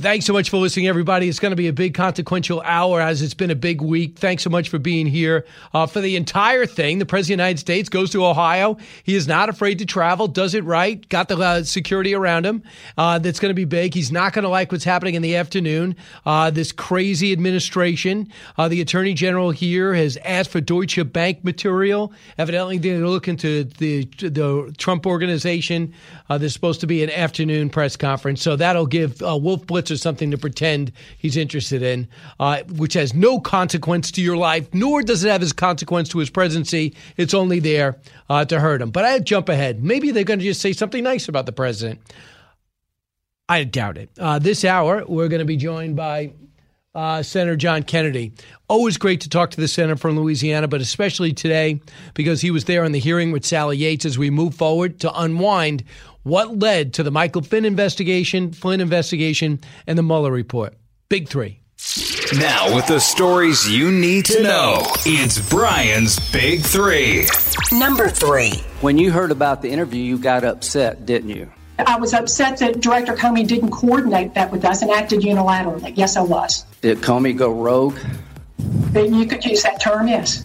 Thanks so much for listening, everybody. It's going to be a big consequential hour as it's been a big week. Thanks so much for being here uh, for the entire thing. The President of the United States goes to Ohio. He is not afraid to travel, does it right, got the uh, security around him. Uh, that's going to be big. He's not going to like what's happening in the afternoon. Uh, this crazy administration. Uh, the Attorney General here has asked for Deutsche Bank material. Evidently, they're looking to the, the Trump organization. Uh, there's supposed to be an afternoon press conference. So that'll give Wolf Blitz or something to pretend he's interested in, uh, which has no consequence to your life, nor does it have his consequence to his presidency. It's only there uh, to hurt him. But I jump ahead. Maybe they're going to just say something nice about the president. I doubt it. Uh, this hour, we're going to be joined by uh, Senator John Kennedy. Always great to talk to the senator from Louisiana, but especially today because he was there in the hearing with Sally Yates as we move forward to unwind what led to the Michael Flynn investigation, Flynn investigation, and the Mueller report. Big three. Now, with the stories you need to know, it's Brian's Big Three. Number three. When you heard about the interview, you got upset, didn't you? I was upset that Director Comey didn't coordinate that with us and acted unilaterally. Yes, I was. Did Comey go rogue? You could use that term, yes.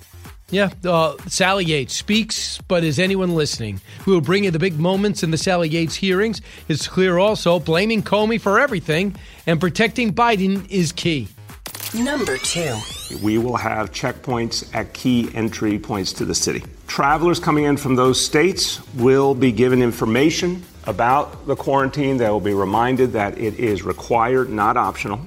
Yeah, uh, Sally Yates speaks, but is anyone listening? We will bring you the big moments in the Sally Yates hearings. It's clear also blaming Comey for everything and protecting Biden is key. Number two. We will have checkpoints at key entry points to the city. Travelers coming in from those states will be given information about the quarantine. They will be reminded that it is required, not optional.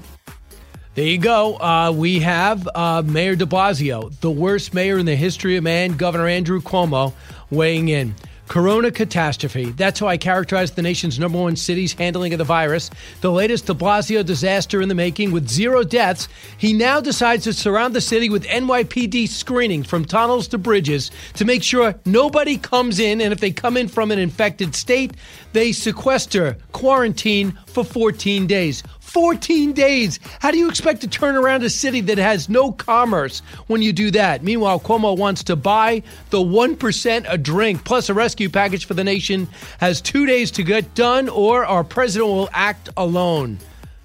There you go. Uh, we have uh, Mayor de Blasio, the worst mayor in the history of man, Governor Andrew Cuomo, weighing in. Corona catastrophe. That's how I characterize the nation's number one city's handling of the virus. The latest de Blasio disaster in the making with zero deaths. He now decides to surround the city with NYPD screening from tunnels to bridges to make sure nobody comes in. And if they come in from an infected state, they sequester, quarantine for 14 days. 14 days. How do you expect to turn around a city that has no commerce when you do that? Meanwhile, Cuomo wants to buy the 1% a drink plus a rescue package for the nation, has two days to get done, or our president will act alone.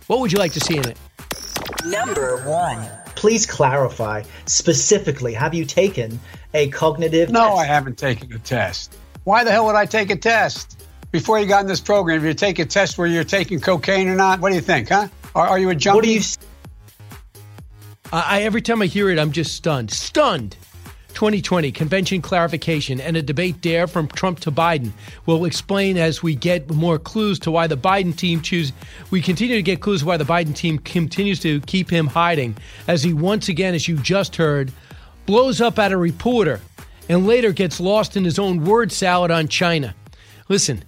What would you like to see in it? Number one. Please clarify specifically have you taken a cognitive No, test? I haven't taken a test. Why the hell would I take a test? Before you got in this program, if you take a test where you're taking cocaine or not, what do you think, huh? Are, are you a junkie? What do you I, every time I hear it, I'm just stunned. Stunned. 2020 convention clarification and a debate dare from Trump to Biden. We'll explain as we get more clues to why the Biden team choose. We continue to get clues why the Biden team continues to keep him hiding as he once again, as you just heard, blows up at a reporter and later gets lost in his own word salad on China. Listen,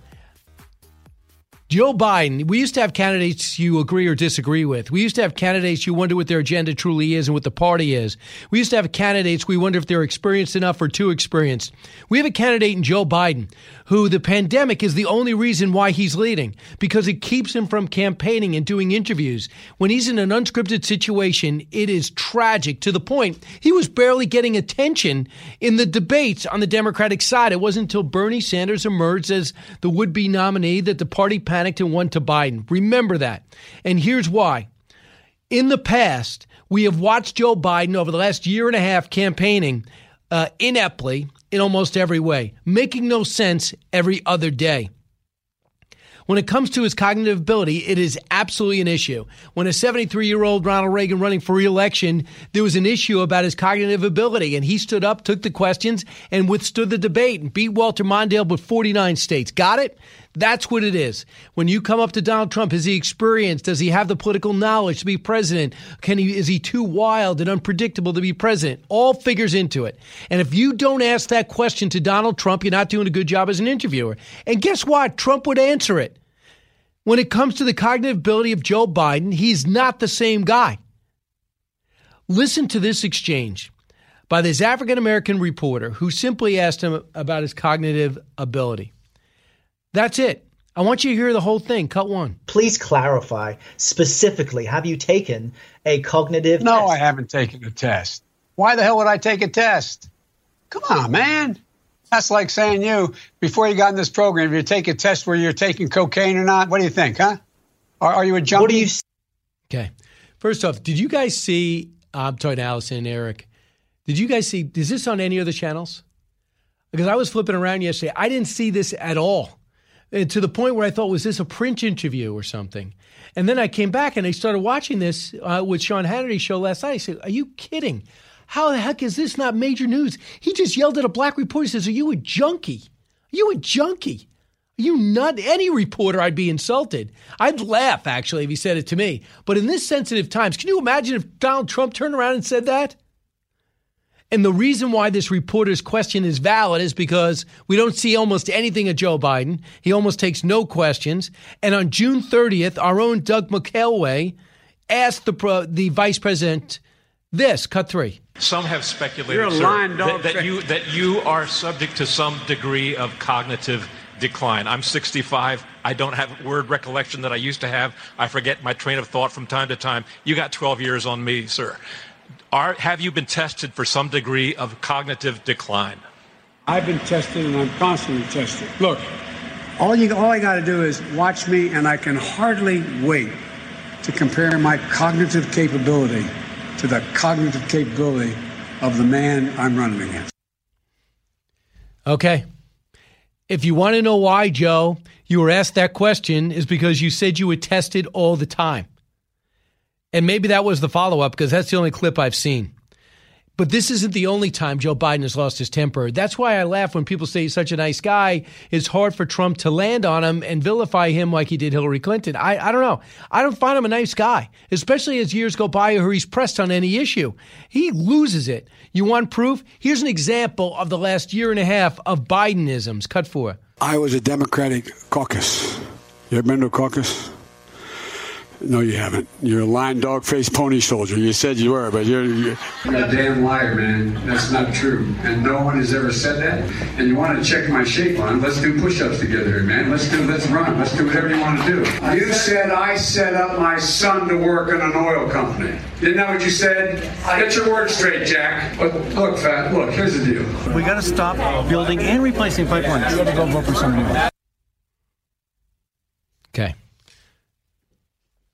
Joe Biden, we used to have candidates you agree or disagree with. We used to have candidates you wonder what their agenda truly is and what the party is. We used to have candidates we wonder if they're experienced enough or too experienced. We have a candidate in Joe Biden who the pandemic is the only reason why he's leading because it keeps him from campaigning and doing interviews. When he's in an unscripted situation, it is tragic to the point he was barely getting attention in the debates on the Democratic side. It wasn't until Bernie Sanders emerged as the would be nominee that the party and went to Biden. Remember that. And here's why. In the past, we have watched Joe Biden over the last year and a half campaigning uh, ineptly in almost every way, making no sense every other day. When it comes to his cognitive ability, it is absolutely an issue. When a 73 year old Ronald Reagan running for reelection, there was an issue about his cognitive ability, and he stood up, took the questions, and withstood the debate and beat Walter Mondale with 49 states. Got it? That's what it is. When you come up to Donald Trump, is he experienced? Does he have the political knowledge to be president? Can he is he too wild and unpredictable to be president? All figures into it. And if you don't ask that question to Donald Trump, you're not doing a good job as an interviewer. And guess what? Trump would answer it. When it comes to the cognitive ability of Joe Biden, he's not the same guy. Listen to this exchange by this African American reporter who simply asked him about his cognitive ability. That's it. I want you to hear the whole thing. Cut one. Please clarify specifically have you taken a cognitive No, test? I haven't taken a test. Why the hell would I take a test? Come on, man. That's like saying you, before you got in this program, if you take a test where you're taking cocaine or not, what do you think, huh? Are, are you a junkie? What do you Okay. First off, did you guys see? I'm talking to Allison and Eric. Did you guys see? Is this on any other channels? Because I was flipping around yesterday. I didn't see this at all. To the point where I thought, was this a print interview or something? And then I came back and I started watching this uh, with Sean Hannity's show last night. I said, Are you kidding? How the heck is this not major news? He just yelled at a black reporter. He says, Are you a junkie? Are you a junkie? Are you not any reporter? I'd be insulted. I'd laugh, actually, if he said it to me. But in this sensitive times, can you imagine if Donald Trump turned around and said that? And the reason why this reporter's question is valid is because we don't see almost anything of Joe Biden. He almost takes no questions. And on June 30th, our own Doug McKelway asked the, the vice president this cut three. Some have speculated, sir, lying that, that you that you are subject to some degree of cognitive decline. I'm 65. I don't have word recollection that I used to have. I forget my train of thought from time to time. You got 12 years on me, sir. Are, have you been tested for some degree of cognitive decline? I've been tested and I'm constantly tested. Look, all you all I got to do is watch me, and I can hardly wait to compare my cognitive capability to the cognitive capability of the man I'm running against. Okay. If you want to know why, Joe, you were asked that question is because you said you were tested all the time. And maybe that was the follow up because that's the only clip I've seen. But this isn't the only time Joe Biden has lost his temper. That's why I laugh when people say he's such a nice guy. It's hard for Trump to land on him and vilify him like he did Hillary Clinton. I, I don't know. I don't find him a nice guy, especially as years go by or he's pressed on any issue. He loses it. You want proof? Here's an example of the last year and a half of Bidenisms. Cut four. I was a Democratic caucus. You ever been to a caucus? No, you haven't. You're a lying dog faced pony soldier. You said you were, but you're. you're You're a damn liar, man. That's not true. And no one has ever said that. And you want to check my shape on? Let's do push-ups together, man. Let's do. Let's run. Let's do whatever you want to do. You said I set up my son to work in an oil company. Isn't that what you said? Get your words straight, Jack. Look, look, fat. Look, here's the deal. We got to stop building and replacing pipelines. We got to go vote for somebody else. Okay.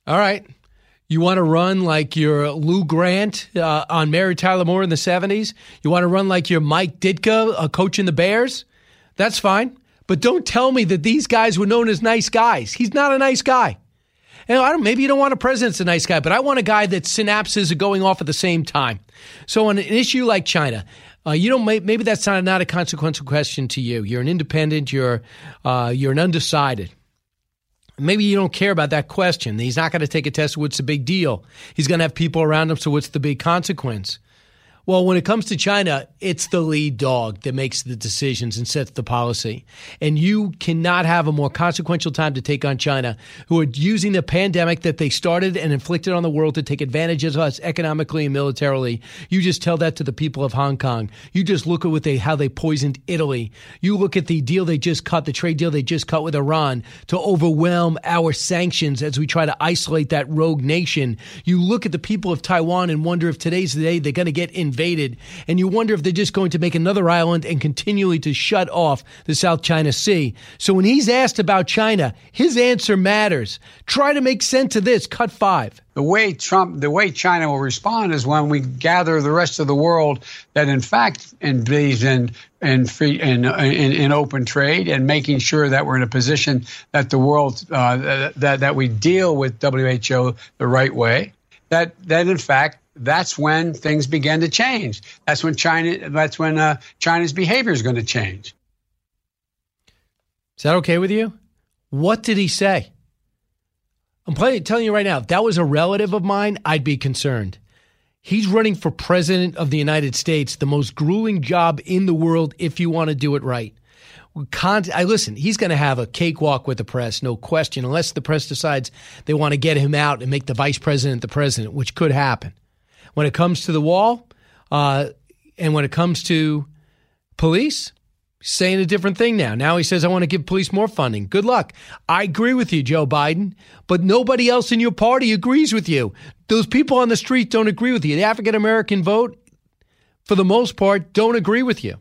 All right. You want to run like you're Lou Grant uh, on Mary Tyler Moore in the 70s? You want to run like you're Mike Ditka uh, coaching the Bears? That's fine. But don't tell me that these guys were known as nice guys. He's not a nice guy. And maybe you don't want a president that's a nice guy, but I want a guy that synapses are going off at the same time. So on an issue like China, uh, you don't. Maybe that's not, not a consequential question to you. You're an independent. You're uh, you're an undecided. Maybe you don't care about that question. He's not going to take a test. What's the big deal? He's going to have people around him. So what's the big consequence? Well, when it comes to China, it's the lead dog that makes the decisions and sets the policy. And you cannot have a more consequential time to take on China, who are using the pandemic that they started and inflicted on the world to take advantage of us economically and militarily. You just tell that to the people of Hong Kong. You just look at what they how they poisoned Italy. You look at the deal they just cut, the trade deal they just cut with Iran to overwhelm our sanctions as we try to isolate that rogue nation. You look at the people of Taiwan and wonder if today's the day they're going to get invaded invaded, and you wonder if they're just going to make another island and continually to shut off the South China Sea. So when he's asked about China, his answer matters. Try to make sense of this. Cut five. The way Trump, the way China will respond is when we gather the rest of the world that, in fact, believes in in free in, in, in open trade and making sure that we're in a position that the world uh, that that we deal with WHO the right way. That that in fact that's when things began to change. That's when China. That's when uh, China's behavior is going to change. Is that okay with you? What did he say? I'm play, telling you right now, if that was a relative of mine, I'd be concerned. He's running for president of the United States, the most grueling job in the world if you want to do it right. Con- I listen. He's going to have a cakewalk with the press, no question, unless the press decides they want to get him out and make the vice president the president, which could happen. When it comes to the wall, uh, and when it comes to police, saying a different thing now. Now he says, I want to give police more funding. Good luck. I agree with you, Joe Biden, but nobody else in your party agrees with you. Those people on the street don't agree with you. The African American vote, for the most part, don't agree with you.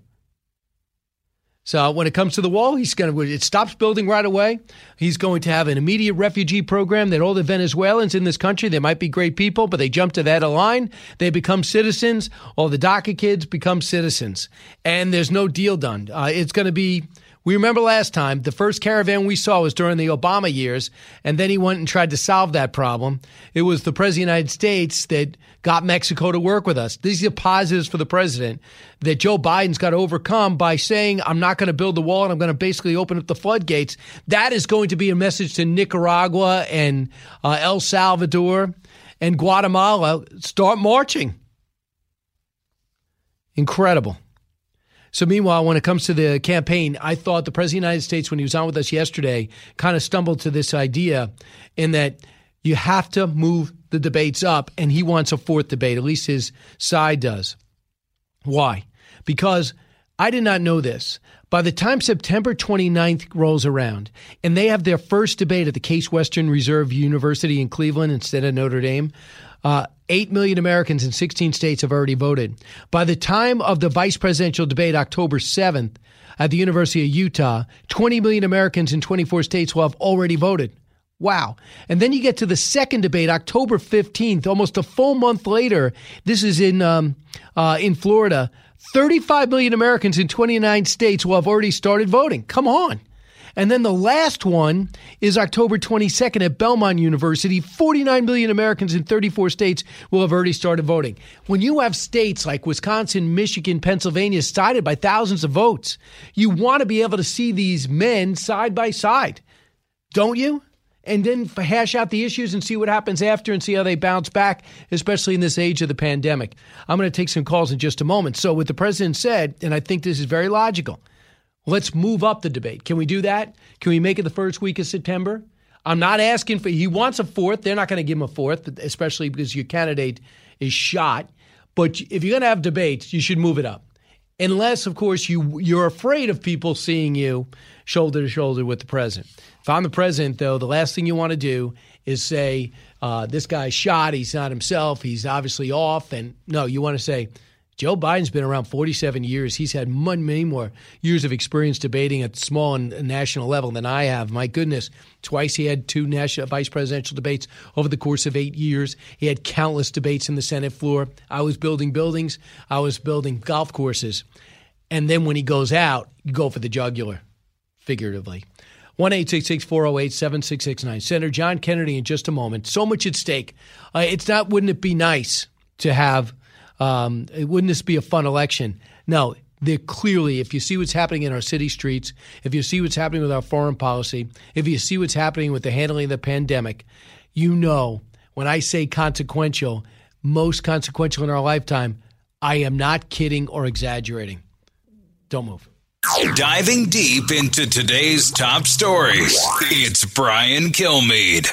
So when it comes to the wall, he's going to it stops building right away. He's going to have an immediate refugee program that all the Venezuelans in this country, they might be great people, but they jump to that line, they become citizens. All the DACA kids become citizens, and there's no deal done. Uh, it's going to be we remember last time the first caravan we saw was during the Obama years, and then he went and tried to solve that problem. It was the president of the United States that got Mexico to work with us. These are positives for the president that Joe Biden's got to overcome by saying, I'm not going to build the wall and I'm going to basically open up the floodgates. That is going to be a message to Nicaragua and uh, El Salvador and Guatemala. Start marching. Incredible. So, meanwhile, when it comes to the campaign, I thought the President of the United States, when he was on with us yesterday, kind of stumbled to this idea in that you have to move the debates up, and he wants a fourth debate. At least his side does. Why? Because I did not know this. By the time September 29th rolls around and they have their first debate at the Case Western Reserve University in Cleveland instead of Notre Dame, uh, 8 million Americans in 16 states have already voted. By the time of the vice presidential debate, October 7th, at the University of Utah, 20 million Americans in 24 states will have already voted. Wow. And then you get to the second debate, October 15th, almost a full month later. This is in, um, uh, in Florida. 35 million Americans in 29 states will have already started voting. Come on. And then the last one is October 22nd at Belmont University. 49 million Americans in 34 states will have already started voting. When you have states like Wisconsin, Michigan, Pennsylvania cited by thousands of votes, you want to be able to see these men side by side, don't you? and then hash out the issues and see what happens after and see how they bounce back, especially in this age of the pandemic. I'm going to take some calls in just a moment. So, what the president said, and I think this is very logical, Let's move up the debate. Can we do that? Can we make it the first week of September? I'm not asking for, he wants a fourth. They're not going to give him a fourth, especially because your candidate is shot. But if you're going to have debates, you should move it up. Unless, of course, you, you're afraid of people seeing you shoulder to shoulder with the president. If I'm the president, though, the last thing you want to do is say, uh, this guy's shot, he's not himself, he's obviously off. And no, you want to say, Joe Biden's been around 47 years. He's had many more years of experience debating at small and national level than I have. My goodness, twice he had two national vice presidential debates over the course of eight years. He had countless debates in the Senate floor. I was building buildings. I was building golf courses. And then when he goes out, you go for the jugular, figuratively. 1 408 7669. Senator John Kennedy in just a moment. So much at stake. Uh, it's not, wouldn't it be nice to have um, wouldn't this be a fun election? No, they're clearly, if you see what's happening in our city streets, if you see what's happening with our foreign policy, if you see what's happening with the handling of the pandemic, you know when I say consequential, most consequential in our lifetime, I am not kidding or exaggerating. Don't move. Diving deep into today's top stories, it's Brian Kilmeade.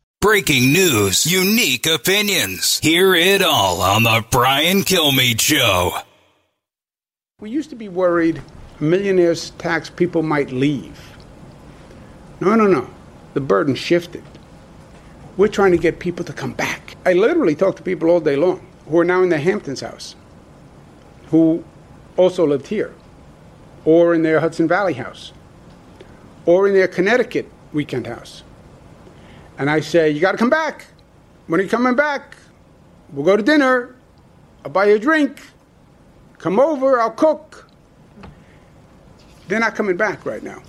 Breaking news, unique opinions. Hear it all on The Brian Kilmeade Show. We used to be worried millionaires tax people might leave. No, no, no. The burden shifted. We're trying to get people to come back. I literally talk to people all day long who are now in their Hamptons house, who also lived here, or in their Hudson Valley house, or in their Connecticut weekend house. And I say, You got to come back. When are you coming back? We'll go to dinner. I'll buy you a drink. Come over, I'll cook. They're not coming back right now.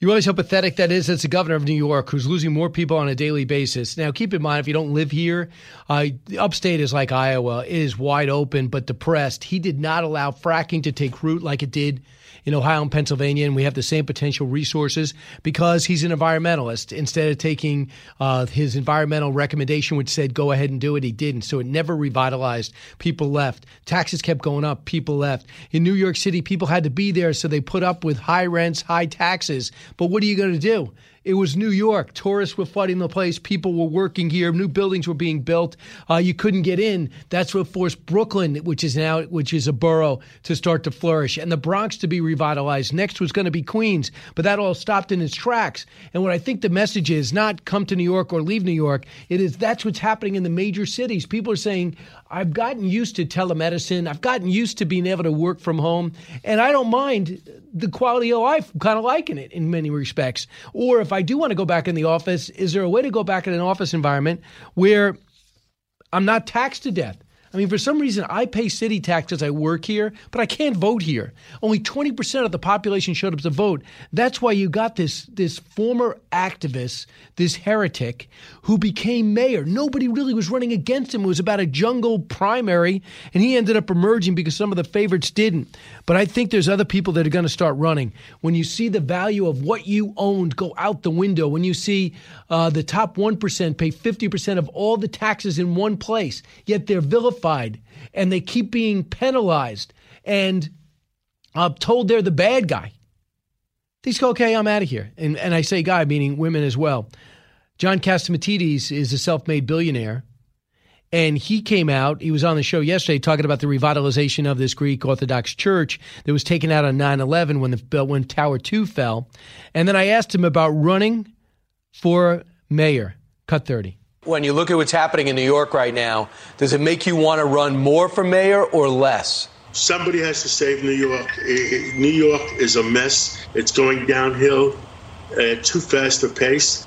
You realize how pathetic that is? That's the governor of New York who's losing more people on a daily basis. Now, keep in mind, if you don't live here, uh, upstate is like Iowa, it is wide open but depressed. He did not allow fracking to take root like it did in Ohio and Pennsylvania, and we have the same potential resources because he's an environmentalist. Instead of taking uh, his environmental recommendation, which said go ahead and do it, he didn't. So it never revitalized. People left. Taxes kept going up. People left. In New York City, people had to be there, so they put up with high rents, high taxes. But what are you going to do? It was New York. Tourists were flooding the place. People were working here. New buildings were being built. Uh, you couldn't get in. That's what forced Brooklyn, which is now which is a borough, to start to flourish, and the Bronx to be revitalized. Next was going to be Queens, but that all stopped in its tracks. And what I think the message is not come to New York or leave New York. It is that's what's happening in the major cities. People are saying, I've gotten used to telemedicine. I've gotten used to being able to work from home, and I don't mind the quality of life. I'm kind of liking it in many respects. Or if I do want to go back in the office, is there a way to go back in an office environment where I'm not taxed to death? I mean, for some reason, I pay city taxes. I work here, but I can't vote here. Only 20% of the population showed up to vote. That's why you got this, this former activist, this heretic, who became mayor. Nobody really was running against him. It was about a jungle primary, and he ended up emerging because some of the favorites didn't. But I think there's other people that are going to start running. When you see the value of what you owned go out the window, when you see uh, the top 1% pay 50% of all the taxes in one place, yet they're vilified and they keep being penalized and uh, told they're the bad guy. These go, okay, I'm out of here. And, and I say guy, meaning women as well. John Catsimatidis is a self made billionaire and he came out, he was on the show yesterday talking about the revitalization of this Greek Orthodox church that was taken out on 9 11 when, the, when Tower 2 fell. And then I asked him about running for mayor. Cut 30. When you look at what's happening in New York right now, does it make you want to run more for mayor or less? Somebody has to save New York. New York is a mess. It's going downhill at too fast a pace.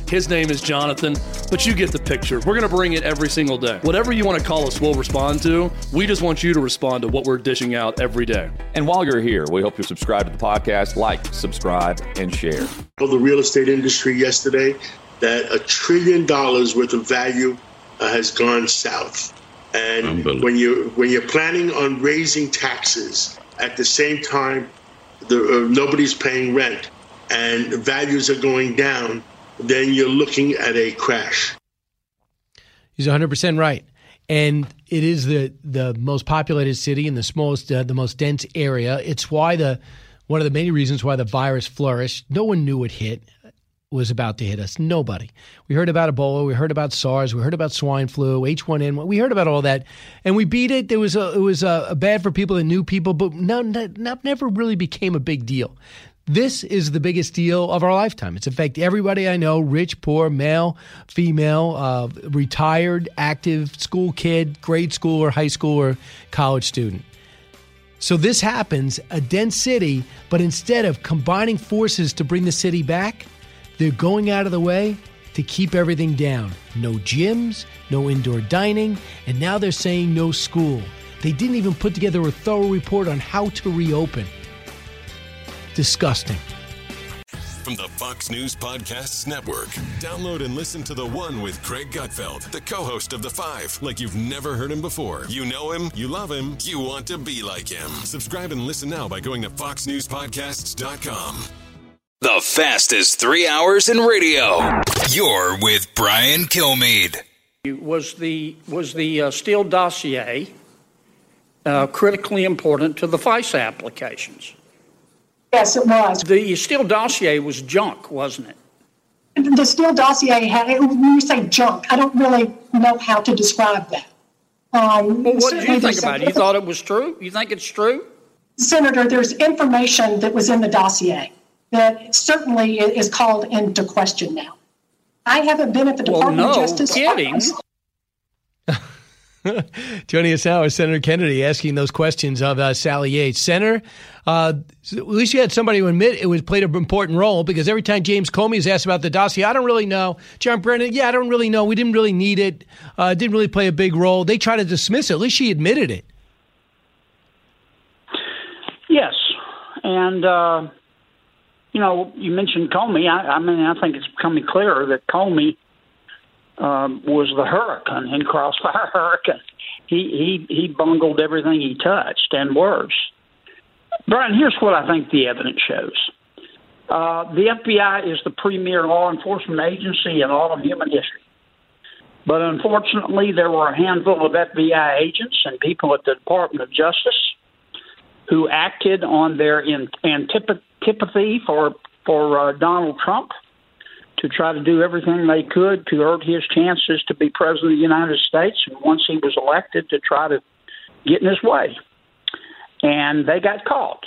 His name is Jonathan, but you get the picture. We're going to bring it every single day. Whatever you want to call us, we'll respond to. We just want you to respond to what we're dishing out every day. And while you're here, we hope you subscribe to the podcast, like, subscribe, and share. Of The real estate industry yesterday that a trillion dollars worth of value uh, has gone south. And when you when you're planning on raising taxes at the same time, the, uh, nobody's paying rent and values are going down then you're looking at a crash. He's 100% right. And it is the, the most populated city in the smallest, uh, the most dense area. It's why the one of the many reasons why the virus flourished. No one knew it hit. was about to hit us. Nobody. We heard about Ebola. We heard about SARS. We heard about swine flu, H1N1. We heard about all that, and we beat it. It was a, it was a, bad for people that knew people, but no, not, never really became a big deal. This is the biggest deal of our lifetime. It's affected everybody I know rich, poor, male, female, uh, retired, active, school kid, grade school or high school or college student. So this happens, a dense city, but instead of combining forces to bring the city back, they're going out of the way to keep everything down. No gyms, no indoor dining, and now they're saying no school. They didn't even put together a thorough report on how to reopen. Disgusting. From the Fox News Podcasts Network. Download and listen to the one with Greg Gutfeld, the co host of The Five, like you've never heard him before. You know him, you love him, you want to be like him. Subscribe and listen now by going to FoxNewsPodcasts.com. The fastest three hours in radio. You're with Brian Kilmeade. Was the was the uh, Steele dossier uh, critically important to the FISA applications? Yes, it was. The Steele dossier was junk, wasn't it? The Steele dossier had. When you say junk, I don't really know how to describe that. Um, well, what did you think about it? You thought it was true? You think it's true? Senator, there's information that was in the dossier that certainly is called into question now. I haven't been at the Department well, no of Justice. Kidding. Joining us now is Senator Kennedy asking those questions of uh, Sally Yates. Senator, uh, at least you had somebody who admit it was played an important role because every time James Comey is asked about the dossier, I don't really know. John Brennan, yeah, I don't really know. We didn't really need it. Uh, didn't really play a big role. They try to dismiss it. At least she admitted it. Yes, and uh, you know, you mentioned Comey. I, I mean, I think it's becoming clearer that Comey um, was the hurricane and Crossfire Hurricane. He he he bungled everything he touched and worse. Brian, here's what I think the evidence shows. Uh, the FBI is the premier law enforcement agency in all of human history. But unfortunately, there were a handful of FBI agents and people at the Department of Justice who acted on their antipathy for for uh, Donald Trump to try to do everything they could to hurt his chances to be president of the United States, and once he was elected, to try to get in his way. And they got caught,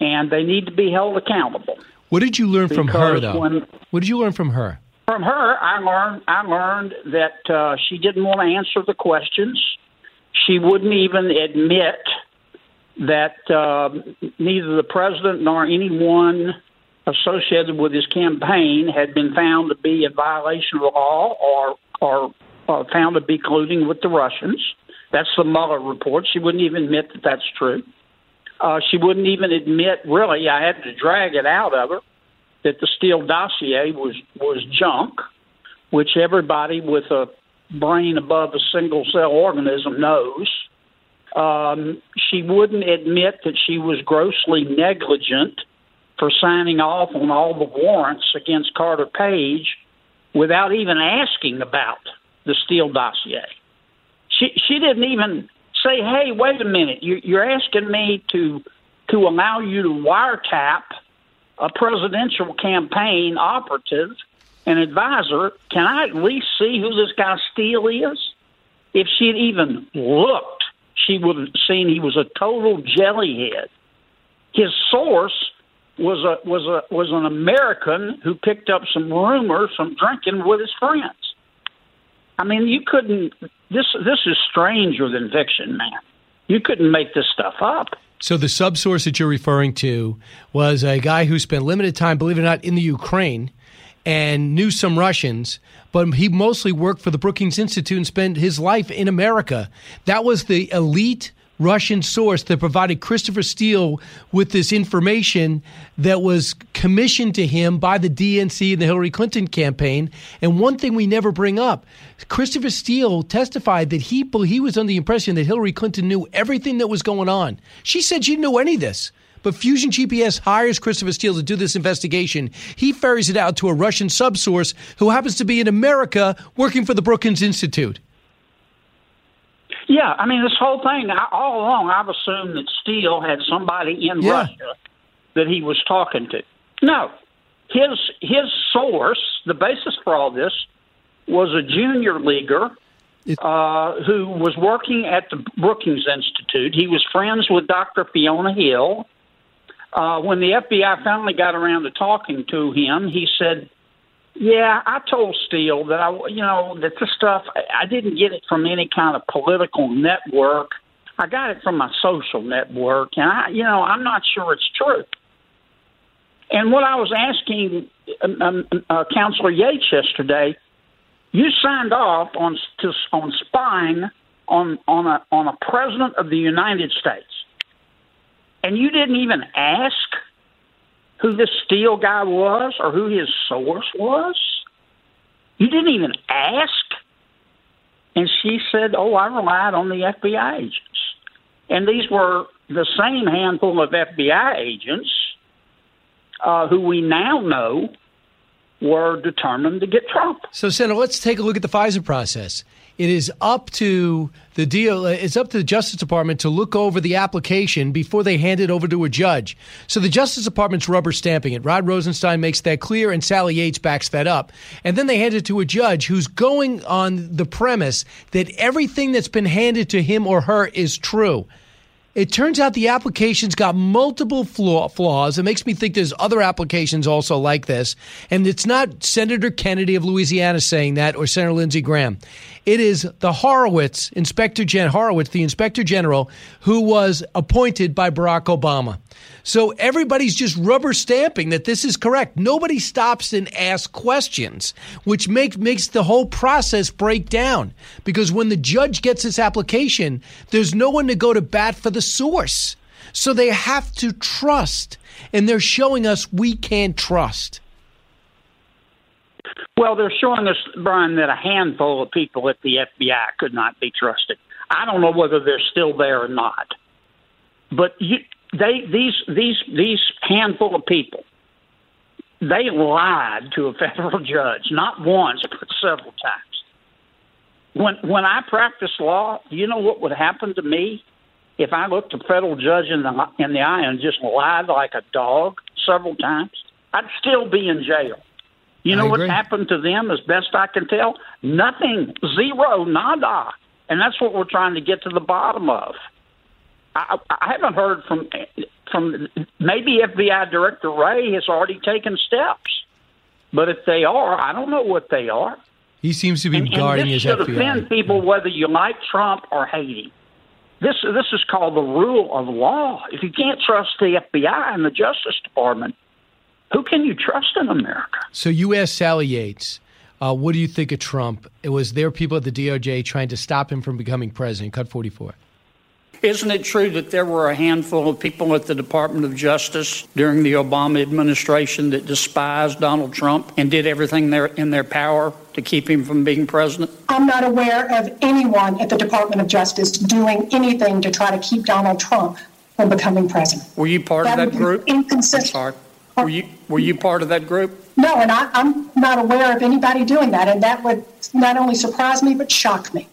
and they need to be held accountable. What did you learn from her, though? When, what did you learn from her? From her, I learned I learned that uh, she didn't want to answer the questions. She wouldn't even admit that uh, neither the president nor anyone associated with his campaign had been found to be in violation of law or or uh, found to be colluding with the Russians. That's the Mueller report. She wouldn't even admit that that's true. Uh, she wouldn't even admit, really, I had to drag it out of her, that the Steele dossier was was junk, which everybody with a brain above a single cell organism knows. Um, she wouldn't admit that she was grossly negligent for signing off on all the warrants against Carter Page without even asking about the Steele dossier. She she didn't even say, "Hey, wait a minute! You, you're asking me to to allow you to wiretap a presidential campaign operative and advisor. Can I at least see who this guy Steele is?" If she'd even looked she would have seen he was a total jellyhead. His source was a was a was an American who picked up some rumors from drinking with his friends. I mean, you couldn't. This this is stranger than fiction, man. You couldn't make this stuff up. So the subsource that you're referring to was a guy who spent limited time, believe it or not, in the Ukraine and knew some Russians, but he mostly worked for the Brookings Institute and spent his life in America. That was the elite Russian source that provided Christopher Steele with this information that was commissioned to him by the DNC and the Hillary Clinton campaign. And one thing we never bring up Christopher Steele testified that he, he was under the impression that Hillary Clinton knew everything that was going on. She said she didn't know any of this. But Fusion GPS hires Christopher Steele to do this investigation. He ferries it out to a Russian subsource who happens to be in America working for the Brookings Institute. Yeah, I mean, this whole thing, I, all along, I've assumed that Steele had somebody in yeah. Russia that he was talking to. No, his his source, the basis for all this, was a junior leaguer uh, who was working at the Brookings Institute. He was friends with Dr. Fiona Hill. Uh, when the FBI finally got around to talking to him, he said, "Yeah, I told Steele that I, you know, that this stuff I didn't get it from any kind of political network. I got it from my social network, and I, you know, I'm not sure it's true." And what I was asking um, um, uh, Counselor Yates yesterday, you signed off on to, on spying on on a on a president of the United States, and you didn't even ask who this Steele guy was or who his source was. You didn't even ask. And she said, "Oh, I relied on the FBI agents." And these were the same handful of FBI agents uh, who we now know were determined to get Trump. So, Senator, let's take a look at the FISA process. It is up to the deal. It's up to the Justice Department to look over the application before they hand it over to a judge. So the Justice Department's rubber stamping it. Rod Rosenstein makes that clear, and Sally Yates backs that up. And then they hand it to a judge who's going on the premise that everything that's been handed to him or her is true. It turns out the application's got multiple flaw- flaws. It makes me think there's other applications also like this. And it's not Senator Kennedy of Louisiana saying that or Senator Lindsey Graham. It is the Horowitz, Inspector Gen Horowitz, the Inspector General, who was appointed by Barack Obama. So everybody's just rubber stamping that this is correct. Nobody stops and asks questions, which make, makes the whole process break down. Because when the judge gets this application, there's no one to go to bat for the source. So they have to trust. And they're showing us we can't trust. Well, they're showing us, Brian, that a handful of people at the FBI could not be trusted. I don't know whether they're still there or not. But you, they these these these handful of people they lied to a federal judge not once but several times when when i practiced law you know what would happen to me if i looked a federal judge in the in the eye and just lied like a dog several times i'd still be in jail you know what happened to them as best i can tell nothing zero nada and that's what we're trying to get to the bottom of I, I haven't heard from from maybe FBI Director Wray has already taken steps, but if they are, I don't know what they are. He seems to be and, guarding and this his should FBI. offend people whether you like Trump or hate him. This this is called the rule of law. If you can't trust the FBI and the Justice Department, who can you trust in America? So you asked Sally Yates, uh, what do you think of Trump? It was there people at the DOJ trying to stop him from becoming president. Cut 44. Isn't it true that there were a handful of people at the Department of Justice during the Obama administration that despised Donald Trump and did everything in their power to keep him from being president? I'm not aware of anyone at the Department of Justice doing anything to try to keep Donald Trump from becoming president. Were you part That of that group? inconsistent. I'm sorry. Were you were you part of that group? No, and I, I'm not aware of anybody doing that, and that would not only surprise me but shock me.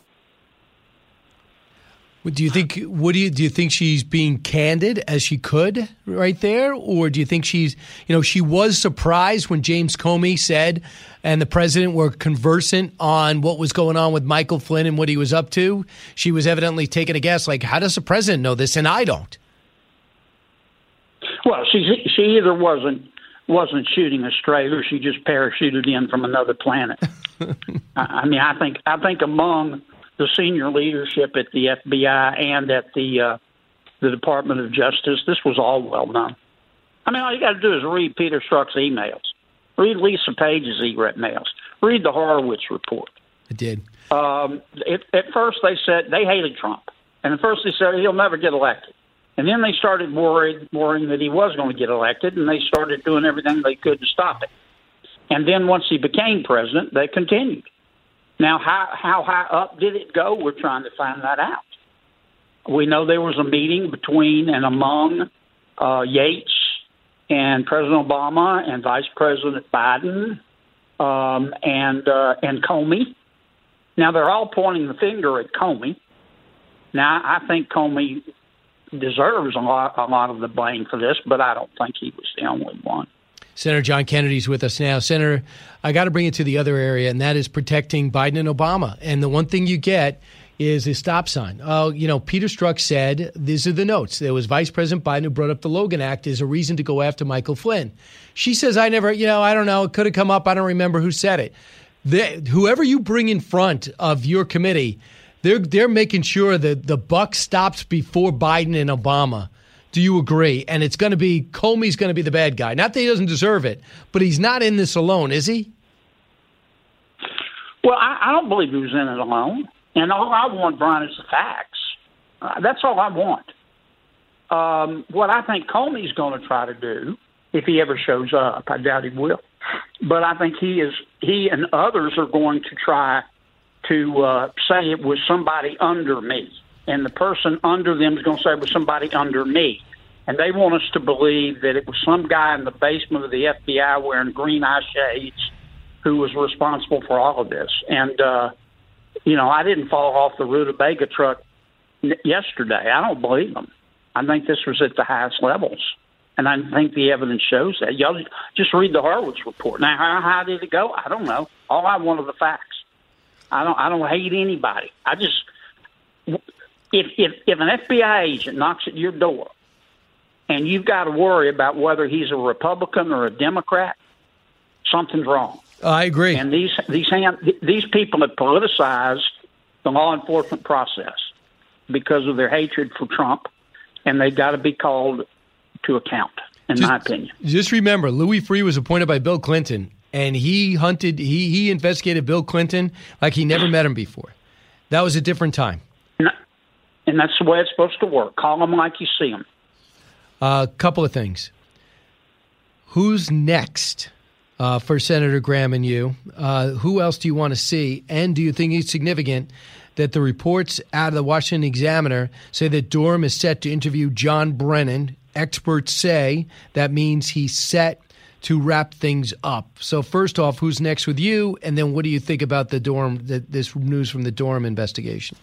Do you think? What do you do? You think she's being candid as she could right there, or do you think she's, you know, she was surprised when James Comey said, and the president were conversant on what was going on with Michael Flynn and what he was up to? She was evidently taking a guess, like, how does the president know this and I don't? Well, she she either wasn't wasn't shooting a straight or she just parachuted in from another planet. I, I mean, I think I think among the senior leadership at the FBI and at the uh, the Department of Justice, this was all well known. I mean, all you got to do is read Peter Strzok's emails, read Lisa Page's emails, read the Horowitz report. I did. Um, it, at first, they said they hated Trump, and at first they said he'll never get elected. And then they started worried, worrying that he was going to get elected, and they started doing everything they could to stop it. And then once he became president, they continued. Now, how how high up did it go? We're trying to find that out. We know there was a meeting between and among uh, Yates and President Obama and Vice President Biden um, and uh, and Comey. Now they're all pointing the finger at Comey. Now I think Comey deserves a lot a lot of the blame for this, but I don't think he was the only one. Senator John Kennedy's with us now. Senator, I got to bring it to the other area, and that is protecting Biden and Obama. And the one thing you get is a stop sign. Oh, you know, Peter Strzok said these are the notes. There was Vice President Biden who brought up the Logan Act as a reason to go after Michael Flynn. She says, I never, you know, I don't know. It could have come up. I don't remember who said it. The, whoever you bring in front of your committee, they're they're making sure that the buck stops before Biden and Obama. Do you agree? And it's going to be Comey's going to be the bad guy. Not that he doesn't deserve it, but he's not in this alone, is he? Well, I, I don't believe he was in it alone. And all I want, Brian, is the facts. Uh, that's all I want. Um, what I think Comey's going to try to do, if he ever shows up, I doubt he will. But I think he is. He and others are going to try to uh, say it was somebody under me, and the person under them is going to say it was somebody under me, and they want us to believe that it was some guy in the basement of the FBI wearing green eye shades who was responsible for all of this. And uh, you know, I didn't fall off the rutabaga truck yesterday. I don't believe them. I think this was at the highest levels. And I think the evidence shows that. Y'all just read the Horowitz report. Now, how high did it go? I don't know. All I want are the facts. I don't. I don't hate anybody. I just if if if an FBI agent knocks at your door, and you've got to worry about whether he's a Republican or a Democrat, something's wrong. I agree. And these these hand, these people have politicized the law enforcement process because of their hatred for Trump, and they've got to be called to account, in just, my opinion. Just remember, Louis Freeh was appointed by Bill Clinton, and he hunted, he he investigated Bill Clinton like he never met him before. That was a different time. And that's the way it's supposed to work. Call them like you see them. A uh, couple of things. Who's next? uh, for Senator Graham and you. Uh, who else do you want to see? And do you think it's significant that the reports out of the Washington Examiner say that Durham is set to interview John Brennan? Experts say that means he's set to wrap things up. So first off, who's next with you? And then what do you think about the Durham? the, this news from the Durham investigation?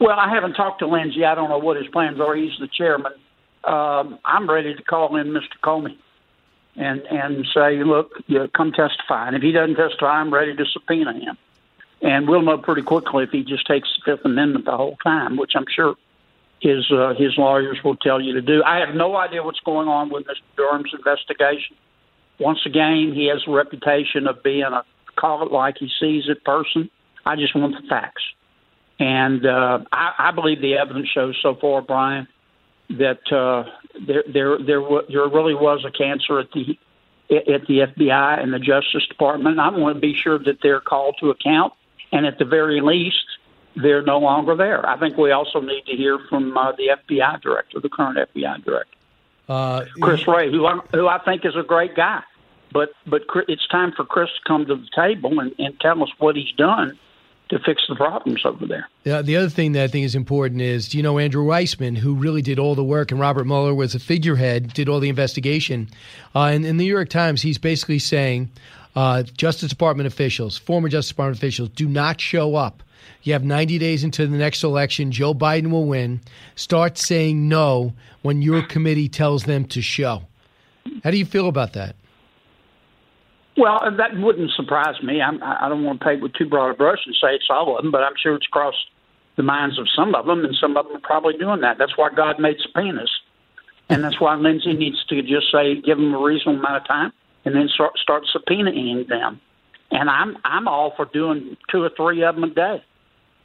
Well, I haven't talked to Lindsey. I don't know what his plans are. He's the chairman. Um, I'm ready to call in Mr. Comey and and say, look, you come testify. And if he doesn't testify, I'm ready to subpoena him. And we'll know pretty quickly if he just takes the Fifth Amendment the whole time, which I'm sure his uh, his lawyers will tell you to do. I have no idea what's going on with Mr. Durham's investigation. Once again, he has a reputation of being a call it like he sees it person. I just want the facts, and uh, I, I believe the evidence shows so far, Brian, that uh, there there there there really was a cancer at the at the FBI and the Justice Department. I want to be sure that they're called to account, and at the very least, they're no longer there. I think we also need to hear from uh, the FBI director, the current FBI director, uh, Chris Wray, who I, who I think is a great guy. But but it's time for Chris to come to the table and, and tell us what he's done to fix the problems over there. Yeah, the other thing that I think is important is, do you know, Andrew Weissmann, who really did all the work, and Robert Mueller was a figurehead, did all the investigation. Uh, and in the New York Times, he's basically saying uh, Justice Department officials, former Justice Department officials, do not show up. You have 90 days into the next election. Joe Biden will win. Start saying no when your committee tells them to show. How do you feel about that? Well, that wouldn't surprise me. I'm, I don't want to paint with too broad a brush and say it's all of them, but I'm sure it's crossed the minds of some of them, and some of them are probably doing that. That's why God made subpoenas, and that's why Lindsey needs to just say, give them a reasonable amount of time, and then start start subpoenaing them. And I'm I'm all for doing two or three of them a day.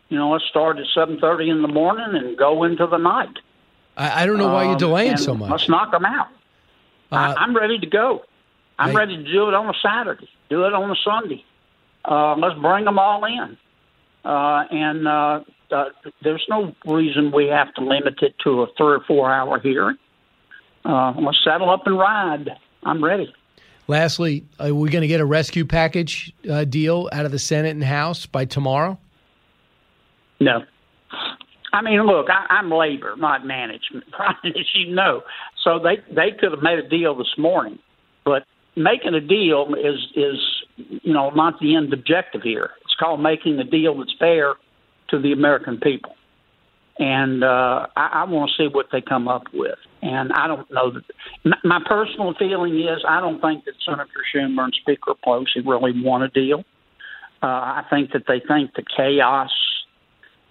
You know, let's start at seven thirty in the morning and go into the night. I, I don't know why you're delaying um, so much. Let's knock them out. Uh, I, I'm ready to go. I'm I- ready to do it on a Saturday, do it on a Sunday. Uh, let's bring them all in. Uh, and uh, uh, there's no reason we have to limit it to a three or four hour hearing. Uh, let's saddle up and ride. I'm ready. Lastly, are we going to get a rescue package uh, deal out of the Senate and House by tomorrow? No. I mean, look, I, I'm labor, not management, as you know. So they they could have made a deal this morning, but making a deal is is you know not the end objective here. It's called making a deal that's fair to the American people, and uh, I, I want to see what they come up with. And I don't know that. My personal feeling is I don't think that Senator Schumer and Speaker Pelosi really want a deal. Uh, I think that they think the chaos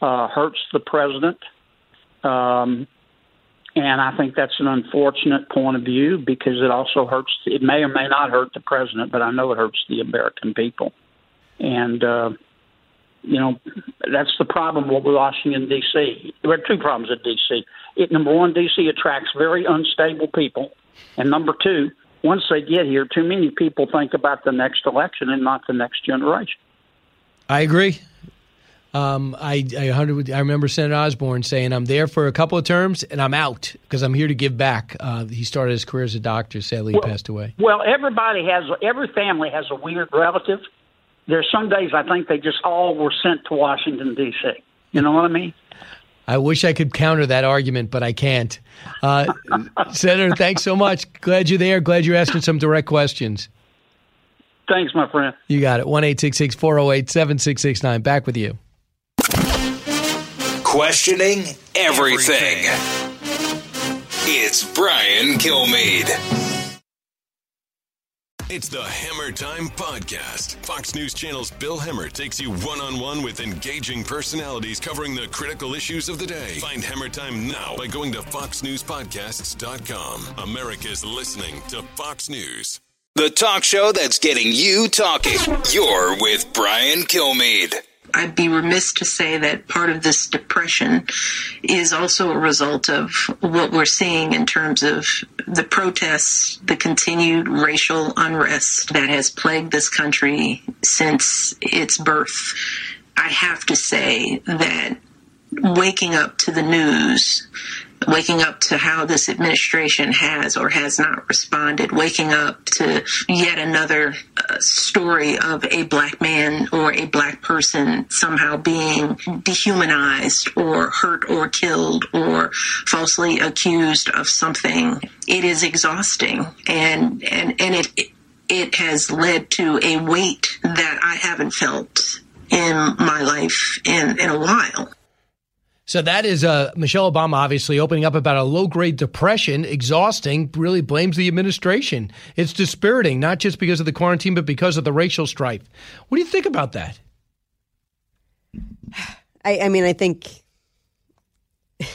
uh, hurts the president. Um, and I think that's an unfortunate point of view because it also hurts. It may or may not hurt the president, but I know it hurts the American people. And uh, you know, that's the problem with Washington D.C. There are two problems at D.C. It number one, D.C. attracts very unstable people, and number two, once they get here, too many people think about the next election and not the next generation. I agree. Um, I I, I remember Senator Osborne saying, "I'm there for a couple of terms and I'm out because I'm here to give back." Uh, he started his career as a doctor. Sadly, well, he passed away. Well, everybody has every family has a weird relative. There's some days I think they just all were sent to Washington D.C. You know what I mean? I wish I could counter that argument, but I can't. Uh, Senator, thanks so much. Glad you're there. Glad you're asking some direct questions. Thanks, my friend. You got it. 1 408 7669. Back with you. Questioning everything. It's Brian Kilmeade. It's the Hemmer Time Podcast. Fox News Channel's Bill Hemmer takes you one on one with engaging personalities covering the critical issues of the day. Find Hemmer Time now by going to FoxNewsPodcasts.com. America's listening to Fox News. The talk show that's getting you talking. You're with Brian Kilmeade. I'd be remiss to say that part of this depression is also a result of what we're seeing in terms of the protests, the continued racial unrest that has plagued this country since its birth. I have to say that waking up to the news waking up to how this administration has or has not responded, waking up to yet another uh, story of a black man or a black person somehow being dehumanized or hurt or killed or falsely accused of something. It is exhausting and and and it it has led to a weight that I haven't felt in my life in in a while. So that is uh, Michelle Obama obviously opening up about a low grade depression, exhausting, really blames the administration. It's dispiriting, not just because of the quarantine, but because of the racial strife. What do you think about that? I, I mean, I think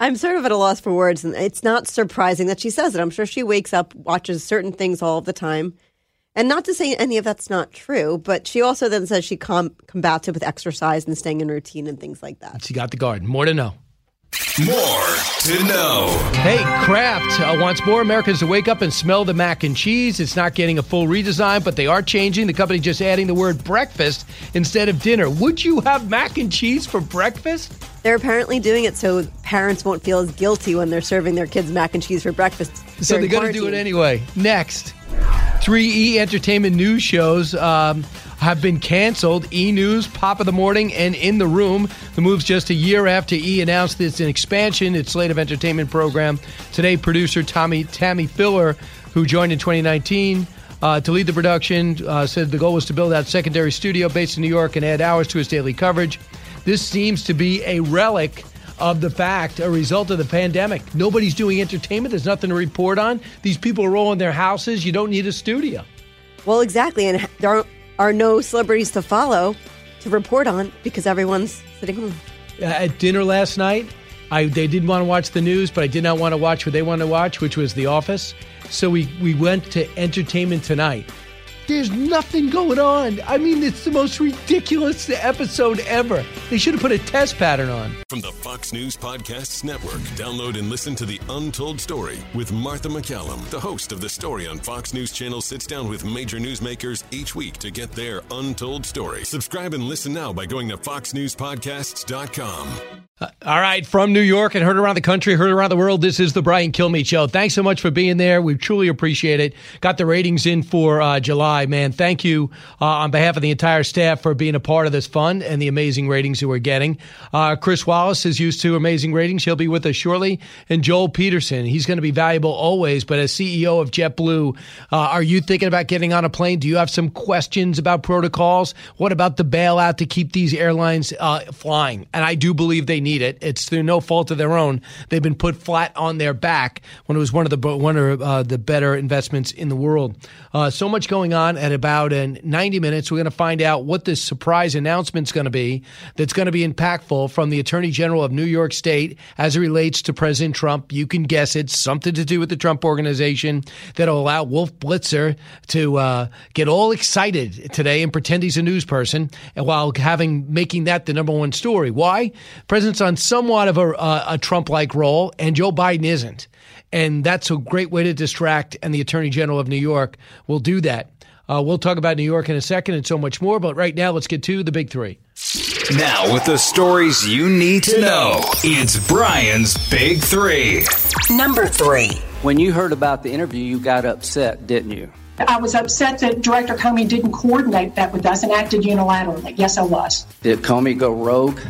I'm sort of at a loss for words, and it's not surprising that she says it. I'm sure she wakes up, watches certain things all the time, and not to say any of that's not true, but she also then says she com- combats it with exercise and staying in routine and things like that. She got the garden. More to know. More to know. Hey, Kraft uh, wants more Americans to wake up and smell the mac and cheese. It's not getting a full redesign, but they are changing. The company just adding the word breakfast instead of dinner. Would you have mac and cheese for breakfast? They're apparently doing it so parents won't feel as guilty when they're serving their kids mac and cheese for breakfast. So they're going to do it anyway. Next. Three E entertainment news shows um, have been canceled E News, Pop of the Morning, and In the Room. The move's just a year after E announced it's an expansion, its slate of entertainment program. Today, producer Tommy Tammy Filler, who joined in 2019, uh, to lead the production, uh, said the goal was to build out secondary studio based in New York and add hours to his daily coverage. This seems to be a relic of the fact, a result of the pandemic. Nobody's doing entertainment. There's nothing to report on. These people are all in their houses. You don't need a studio. Well, exactly. And there are no celebrities to follow to report on because everyone's sitting home. Uh, at dinner last night, I they didn't want to watch the news, but I did not want to watch what they wanted to watch, which was The Office. So we, we went to Entertainment Tonight. There's nothing going on. I mean, it's the most ridiculous episode ever. They should have put a test pattern on. From the Fox News Podcasts Network, download and listen to The Untold Story with Martha MacCallum. The host of The Story on Fox News Channel sits down with major newsmakers each week to get their untold story. Subscribe and listen now by going to foxnewspodcasts.com. Uh, all right, from New York and heard around the country, heard around the world. This is the Brian Kilmeade Show. Thanks so much for being there. We truly appreciate it. Got the ratings in for uh, July, man. Thank you uh, on behalf of the entire staff for being a part of this fun and the amazing ratings that we're getting. Uh, Chris Wallace is used to amazing ratings. He'll be with us shortly. And Joel Peterson, he's going to be valuable always. But as CEO of JetBlue, uh, are you thinking about getting on a plane? Do you have some questions about protocols? What about the bailout to keep these airlines flying? And I do believe they need it. It's through no fault of their own. They've been put flat on their back when it was one of the one of uh, the better investments in the world. Uh, so much going on at about in 90 minutes. We're going to find out what this surprise announcement is going to be. That's going to be impactful from the Attorney General of New York State as it relates to President Trump. You can guess it's something to do with the Trump organization that'll allow Wolf Blitzer to uh, get all excited today and pretend he's a news person, while having making that the number one story. Why? President's on somewhat of a, uh, a Trump-like role, and Joe Biden isn't, and that's a great way to distract. And the Attorney General of New York will do that. Uh, we'll talk about New York in a second and so much more. But right now, let's get to the big three. Now, with the stories you need to know, it's Brian's Big Three. Number three. When you heard about the interview, you got upset, didn't you? I was upset that Director Comey didn't coordinate that with us and acted unilaterally. Yes, I was. Did Comey go rogue?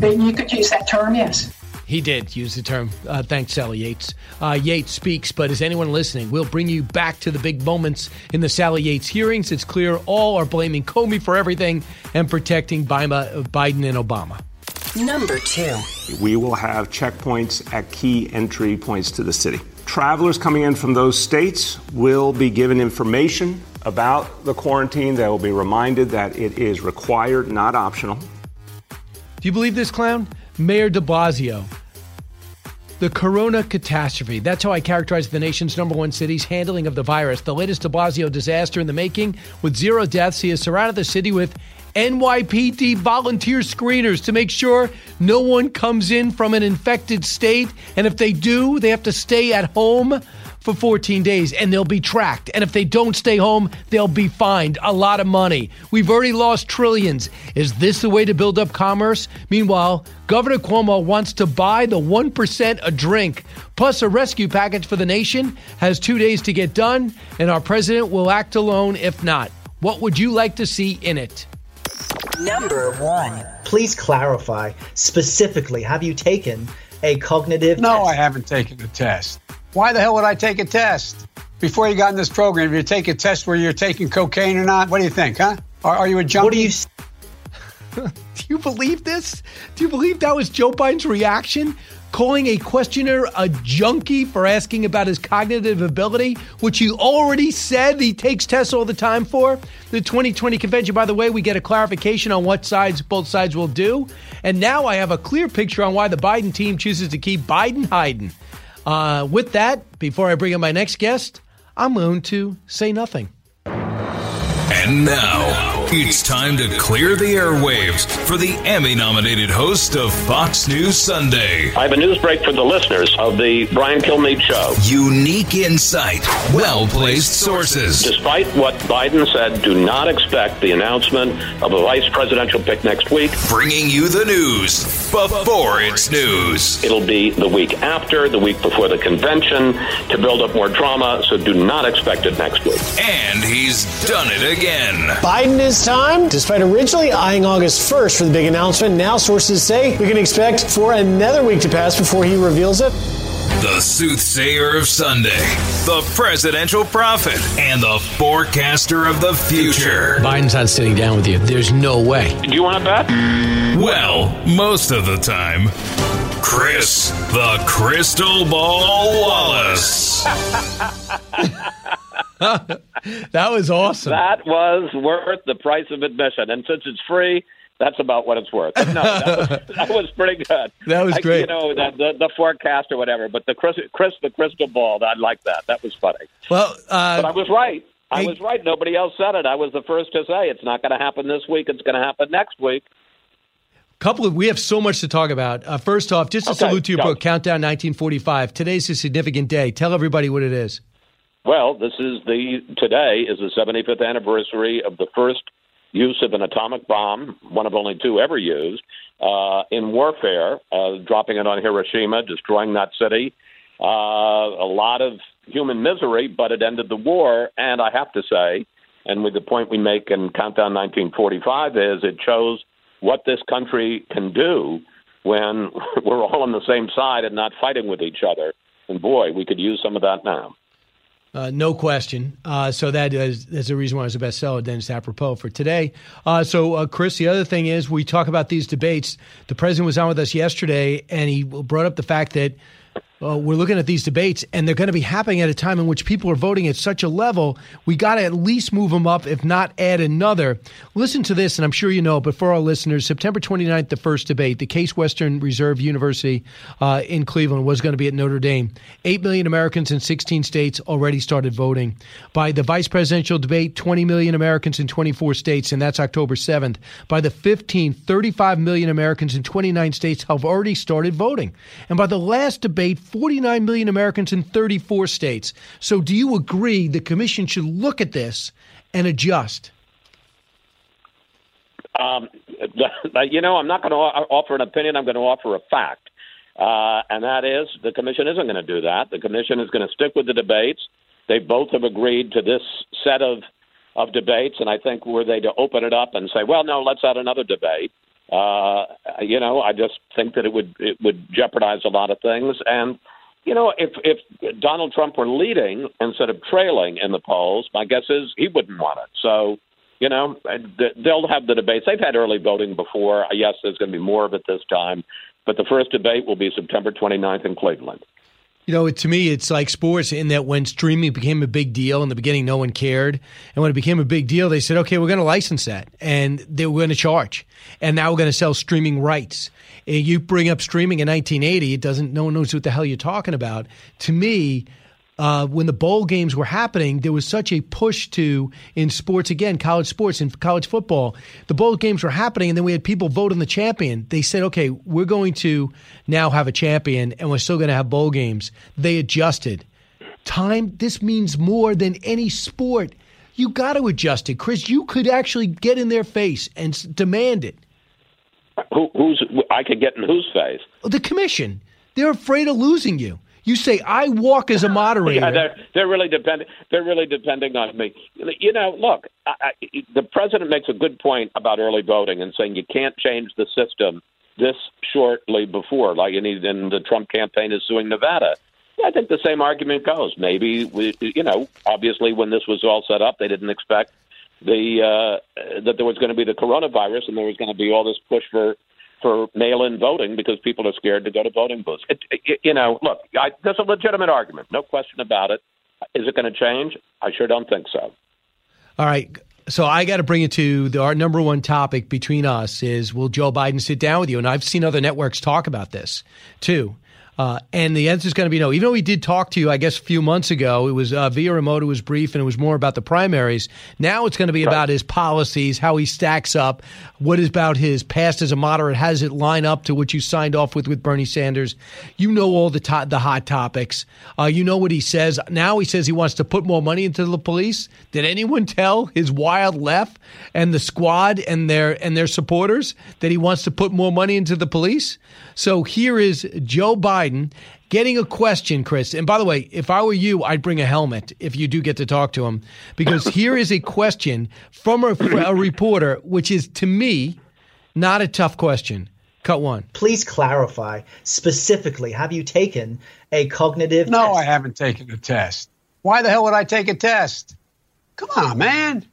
But you could use that term, yes. He did use the term. Uh, thanks, Sally Yates. Uh, Yates speaks, but is anyone listening? We'll bring you back to the big moments in the Sally Yates hearings. It's clear all are blaming Comey for everything and protecting Biden and Obama. Number two. We will have checkpoints at key entry points to the city. Travelers coming in from those states will be given information about the quarantine. They will be reminded that it is required, not optional. Do you believe this clown? Mayor de Blasio. The corona catastrophe. That's how I characterize the nation's number one city's handling of the virus. The latest de Blasio disaster in the making. With zero deaths, he has surrounded the city with NYPD volunteer screeners to make sure no one comes in from an infected state. And if they do, they have to stay at home for 14 days and they'll be tracked. And if they don't stay home, they'll be fined a lot of money. We've already lost trillions. Is this the way to build up commerce? Meanwhile, Governor Cuomo wants to buy the 1% a drink, plus a rescue package for the nation, has two days to get done, and our president will act alone if not. What would you like to see in it? Number one. Please clarify specifically have you taken a cognitive No, test? I haven't taken the test. Why the hell would I take a test? Before you got in this program, you take a test where you're taking cocaine or not? What do you think, huh? Are, are you a junkie? What do you Do you believe this? Do you believe that was Joe Biden's reaction? Calling a questioner a junkie for asking about his cognitive ability, which he already said he takes tests all the time for. The 2020 convention, by the way, we get a clarification on what sides both sides will do. And now I have a clear picture on why the Biden team chooses to keep Biden hiding. Uh, with that, before I bring in my next guest, I'm going to say nothing. And now, it's time to clear the airwaves for the Emmy nominated host of Fox News Sunday. I have a news break for the listeners of the Brian Kilmeade Show. Unique insight, well placed sources. Despite what Biden said, do not expect the announcement of a vice presidential pick next week. Bringing you the news before it's news. It'll be the week after, the week before the convention to build up more drama, so do not expect it next week. And he's done it again. Biden is time. Despite originally eyeing August 1st for the big announcement, now sources say we can expect for another week to pass before he reveals it. The soothsayer of Sunday, the presidential prophet, and the forecaster of the future. Biden's not sitting down with you. There's no way. Do you want to bet? Well, most of the time. Chris, the Crystal Ball Wallace. that was awesome. That was worth the price of admission. And since it's free, that's about what it's worth. No, that was, that was pretty good. That was I- great. You know, the, the, the forecast or whatever, but the Chris, Chris the crystal ball, I like that. That was funny. Well, uh, but I was right. I was right. Nobody else said it. I was the first to say it's not going to happen this week. It's going to happen next week. couple of we have so much to talk about. Uh, first off, just a Okay, salute to your book, Countdown 1945. Today's a significant day. Tell everybody what it is. Well, this is the today is the 75th anniversary of the first use of an atomic bomb, one of only two ever used uh, in warfare, uh, dropping it on Hiroshima, destroying that city. Uh, a lot of human misery, but it ended the war. And I have to say, and with the point we make in Countdown 1945 is it shows what this country can do when we're all on the same side and not fighting with each other. And boy, we could use some of that now. Uh, no question. Uh, so that is the reason why it's a bestseller. Then it's apropos for today. Uh, so, uh, Chris, the other thing is we talk about these debates. The president was on with us yesterday, and he brought up the fact that uh, we're looking at these debates, and they're going to be happening at a time in which people are voting at such a level. We got to at least move them up, if not add another. Listen to this, and I'm sure you know, but for our listeners, September 29th, the first debate, the Case Western Reserve University uh, in Cleveland was going to be at Notre Dame. Eight million Americans in 16 states already started voting. By the vice presidential debate, 20 million Americans in 24 states, and that's October 7th. By the 15th, 35 million Americans in 29 states have already started voting. And by the last debate, 49 million Americans in 34 states. So, do you agree the commission should look at this and adjust? Um, you know, I'm not going to offer an opinion. I'm going to offer a fact, uh, and that is the commission isn't going to do that. The commission is going to stick with the debates. They both have agreed to this set of of debates, and I think were they to open it up and say, well, no, let's add another debate. Uh, you know, I just think that it would it would jeopardize a lot of things. And you know, if if Donald Trump were leading instead of trailing in the polls, my guess is he wouldn't want it. So, you know, they'll have the debates. They've had early voting before. Yes, there's going to be more of it this time, but the first debate will be September 29th in Cleveland. You know, to me, it's like sports in that when streaming became a big deal in the beginning, no one cared. And when it became a big deal, they said, okay, we're going to license that and they were going to charge. And now we're going to sell streaming rights. You bring up streaming in 1980, it doesn't, no one knows what the hell you're talking about. To me, uh, when the bowl games were happening, there was such a push to in sports again, college sports and college football. The bowl games were happening, and then we had people vote on the champion. They said, "Okay, we're going to now have a champion, and we're still going to have bowl games." They adjusted. Time. This means more than any sport. You got to adjust it, Chris. You could actually get in their face and demand it. Who, who's I could get in whose face? The commission. They're afraid of losing you. You say I walk as a moderator. yeah, they're they're really depending. They're really depending on me. You know, look, I, I, the president makes a good point about early voting and saying you can't change the system this shortly before, like in the Trump campaign is suing Nevada. I think the same argument goes. Maybe we, you know, obviously when this was all set up, they didn't expect the uh, that there was going to be the coronavirus and there was going to be all this push for for mail-in voting because people are scared to go to voting booths. It, it, you know, look, I, that's a legitimate argument, no question about it. Is it going to change? I sure don't think so. All right. So I got to bring it to the, our number one topic between us is will Joe Biden sit down with you? And I've seen other networks talk about this too. Uh, and the answer is going to be no. Even though we did talk to you, I guess, a few months ago, it was uh, via remote, it was brief, and it was more about the primaries. Now it's going to be right. about his policies, how he stacks up, what is about his past as a moderate, how does it line up to what you signed off with with Bernie Sanders. You know all the to- the hot topics. Uh, you know what he says. Now he says he wants to put more money into the police. Did anyone tell his wild left and the squad and their and their supporters that he wants to put more money into the police? So here is Joe Biden getting a question, Chris. And by the way, if I were you, I'd bring a helmet if you do get to talk to him, because here is a question from a, a reporter, which is to me not a tough question. Cut one. Please clarify specifically have you taken a cognitive no, test? I haven't taken a test. Why the hell would I take a test? Come on, man.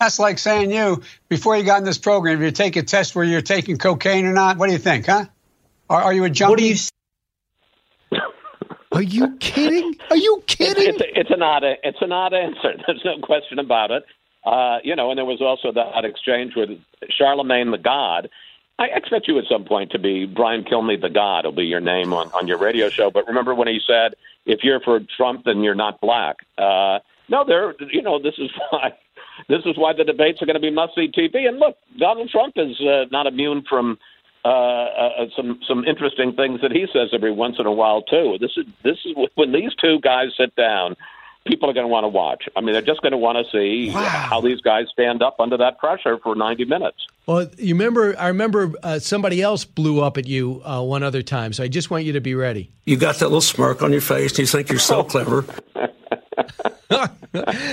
That's like saying you, before you got in this program, if you take a test where you're taking cocaine or not, what do you think, huh? Are, are you a junkie? What do you? Are you kidding? Are you kidding? It's, it's, it's an odd it's an odd answer. There's no question about it. Uh, you know, and there was also that exchange with Charlemagne the God. I expect you at some point to be Brian Kilmeade the God. will be your name on, on your radio show. But remember when he said, "If you're for Trump, then you're not black." Uh, no, there. You know, this is why this is why the debates are going to be must see TV. And look, Donald Trump is uh, not immune from uh, uh, some some interesting things that he says every once in a while too. This is this is when these two guys sit down. People are going to want to watch. I mean, they're just going to want to see wow. how these guys stand up under that pressure for 90 minutes. Well, you remember, I remember uh, somebody else blew up at you uh, one other time, so I just want you to be ready. You got that little smirk on your face, and you think you're so clever.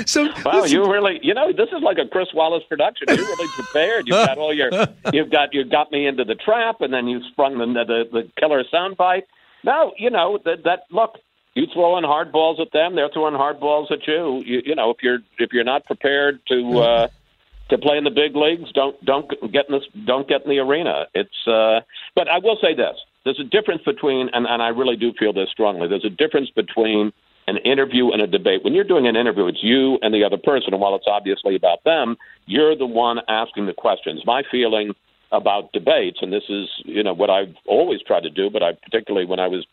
So wow, you really, you know, this is like a Chris Wallace production. You're really prepared. You've got all your, you've got, you got me into the trap, and then you sprung the the, the killer soundbite. No, you know that that look. you throwing hard balls at them, they're throwing hard balls at you. You, you know, if you're if you're not prepared to uh, to play in the big leagues, don't don't get in this don't get in the arena. It's uh, but I will say this: there's a difference between, and, and I really do feel this strongly. There's a difference between an interview and a debate. When you're doing an interview, it's you and the other person, and while it's obviously about them, you're the one asking the questions. My feeling about debates, and this is you know what I've always tried to do, but I particularly when I was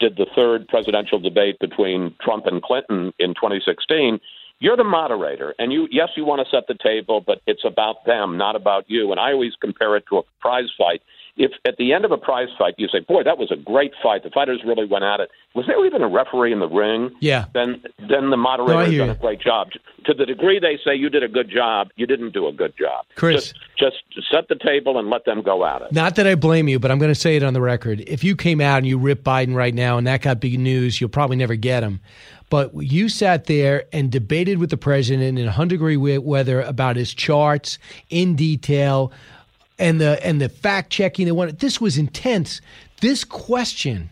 did the third presidential debate between Trump and Clinton in 2016. You're the moderator, and you yes, you want to set the table, but it's about them, not about you. And I always compare it to a prize fight if at the end of a prize fight you say, "Boy, that was a great fight. The fighters really went at it." Was there even a referee in the ring? Yeah. Then, then the moderator No, I has hear done a great job. To the degree they say you did a good job, you didn't do a good job. Chris. just, just set the table and let them go at it. Not that I blame you, but I'm going to say it on the record. If you came out and you ripped Biden right now and that got big news, you'll probably never get him. But you sat there and debated with the president in 100 degree weather about his charts in detail and the and the fact checking they wanted. This was intense. This question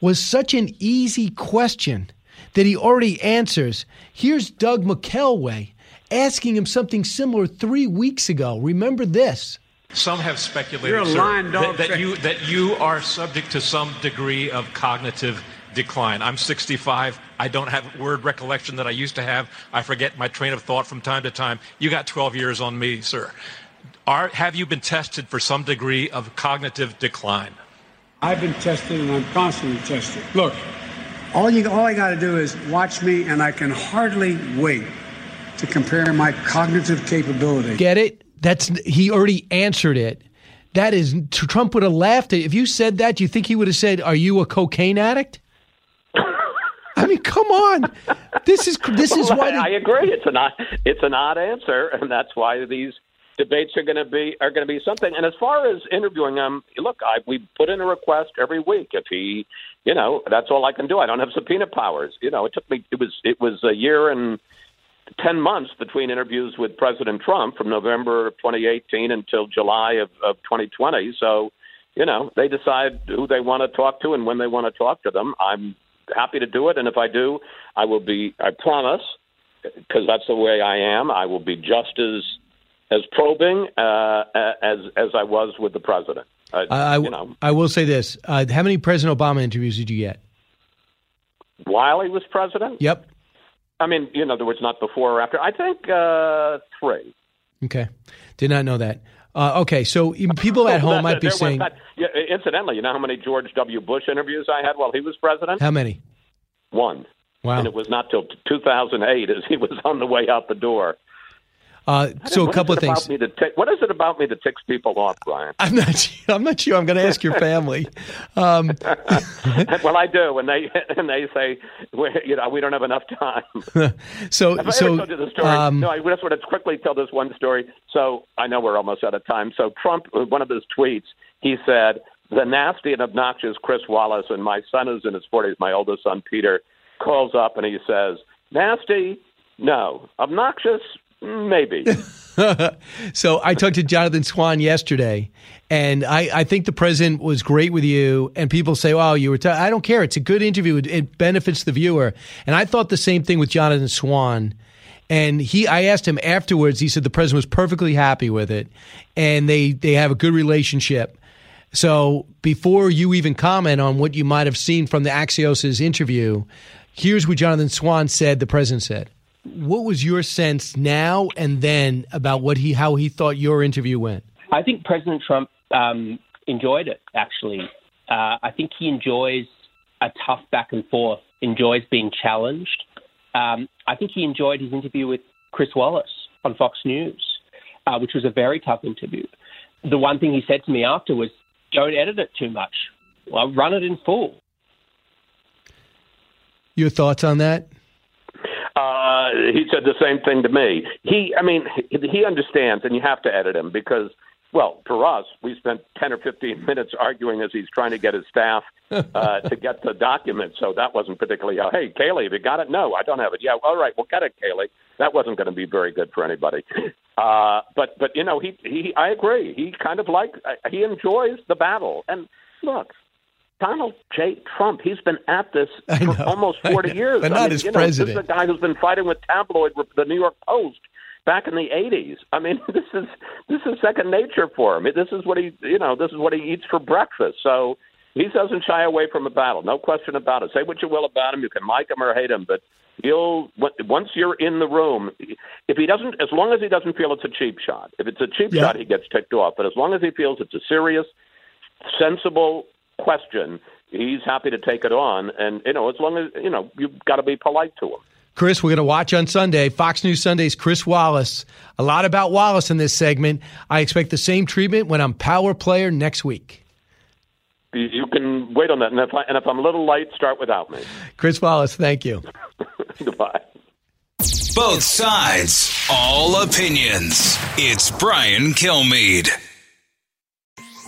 was such an easy question that he already answers. Here's Doug McKelway asking him something similar three weeks ago. Remember this. Some have speculated, sir, lying that, that you that you are subject to some degree of cognitive decline. I'm 65. I don't have word recollection that I used to have. I forget my train of thought from time to time. You got 12 years on me, sir. Are, have you been tested for some degree of cognitive decline? I've been tested and I'm constantly tested. Look, all you all I got to do is watch me, and I can hardly wait to compare my cognitive capability. Get it? That's he already answered it. That is Trump would have laughed at if you said that. Do you think he would have said, "Are you a cocaine addict?" I mean, come on. This is this is Well, why I the- agree. It's an odd, it's an odd answer, and that's why these debates are going to be are going to be something. And as far as interviewing him, look, I, we put in a request every week. If he, you know, that's all I can do. I don't have subpoena powers. You know, it took me. It was it was a year and ten months between interviews with President Trump from November of 2018 until July of, of 2020. So, you know, they decide who they want to talk to and when they want to talk to them. I'm happy to do it, and if I do, I will be. I promise, because that's the way I am. I will be just as as probing uh, as as I was with the president. I, I- you know, I will say this: uh, How many President Obama interviews did you get? while he was president. Yep. I mean, in other words, not before or after. I think uh, three. Okay, did not know that. Uh, okay, so people at home might be saying, that- yeah, incidentally, you know how many George W. Bush interviews I had while he was president? "How many?" One. Wow. And it was not till 2008 as he was on the way out the door. Uh, so a couple of things. me that tick- what is it about me that ticks people off, Brian? I'm not. I'm not sure. I'm going to ask your family. Um, well, I do, and they and they say, we, you know, we don't have enough time. so Have I so ever told you the story? um, no, I just want to quickly tell this one story. So I know we're almost out of time. So Trump, one of his tweets, he said, "The nasty and obnoxious Chris Wallace and my son is in his forties. My oldest son Peter calls up and he says, nasty, no, obnoxious, maybe." so I talked to Jonathan Swan yesterday, and I, I think the president was great with you. And people say, "Oh, you were." T-. I don't care. It's a good interview. It, it benefits the viewer. And I thought the same thing with Jonathan Swan. And he, I asked him afterwards. He said the president was perfectly happy with it, and they they have a good relationship. So before you even comment on what you might have seen from the Axios' interview, here's what Jonathan Swan said. The president said. What was your sense now and then about what he how he thought your interview went? I think President Trump um, enjoyed it, actually. Uh, I think he enjoys a tough back and forth, enjoys being challenged. Um, I think he enjoyed his interview with Chris Wallace on Fox News, uh, which was a very tough interview. The one thing he said to me after was, don't edit it too much. Well, run it in full. Your thoughts on that? Uh, he said the same thing to me. He, I mean, he, he understands, and you have to edit him because, well, for us, we spent ten or fifteen minutes arguing as he's trying to get his staff uh, to get the document. So that wasn't particularly, uh, hey, Kayleigh, have you got it? No, I don't have it. Yeah, all right, we'll get it, Kayleigh. That wasn't going to be very good for anybody. Uh, but, but you know, he, he, I agree. He kind of like he enjoys the battle. And look, Donald J. Trump, he's been at this for almost 40 years. But I not mean, as you know, president. This is a guy who's been fighting with tabloid, the New York Post, back in the 80s. I mean, this is this is second nature for him. This is what he, you know, this is what he eats for breakfast. So he doesn't shy away from a battle, no question about it. Say what you will about him, you can like him or hate him, but he'll once you're in the room, if he doesn't, as long as he doesn't feel it's a cheap shot. If it's a cheap Yeah. shot, he gets ticked off. But as long as he feels it's a serious, sensible question, he's happy to take it on. And you know, as long as you know, you've got to be polite to him. Chris, we're going to watch on Sunday. Fox News Sundays, Chris Wallace. A lot about Wallace in this segment. I expect the same treatment when I'm Power Player next week. You- You can wait on that. And if, I, and if I'm a little late, start without me. Chris Wallace, thank you. Goodbye. Both sides, all opinions. It's Brian Kilmeade.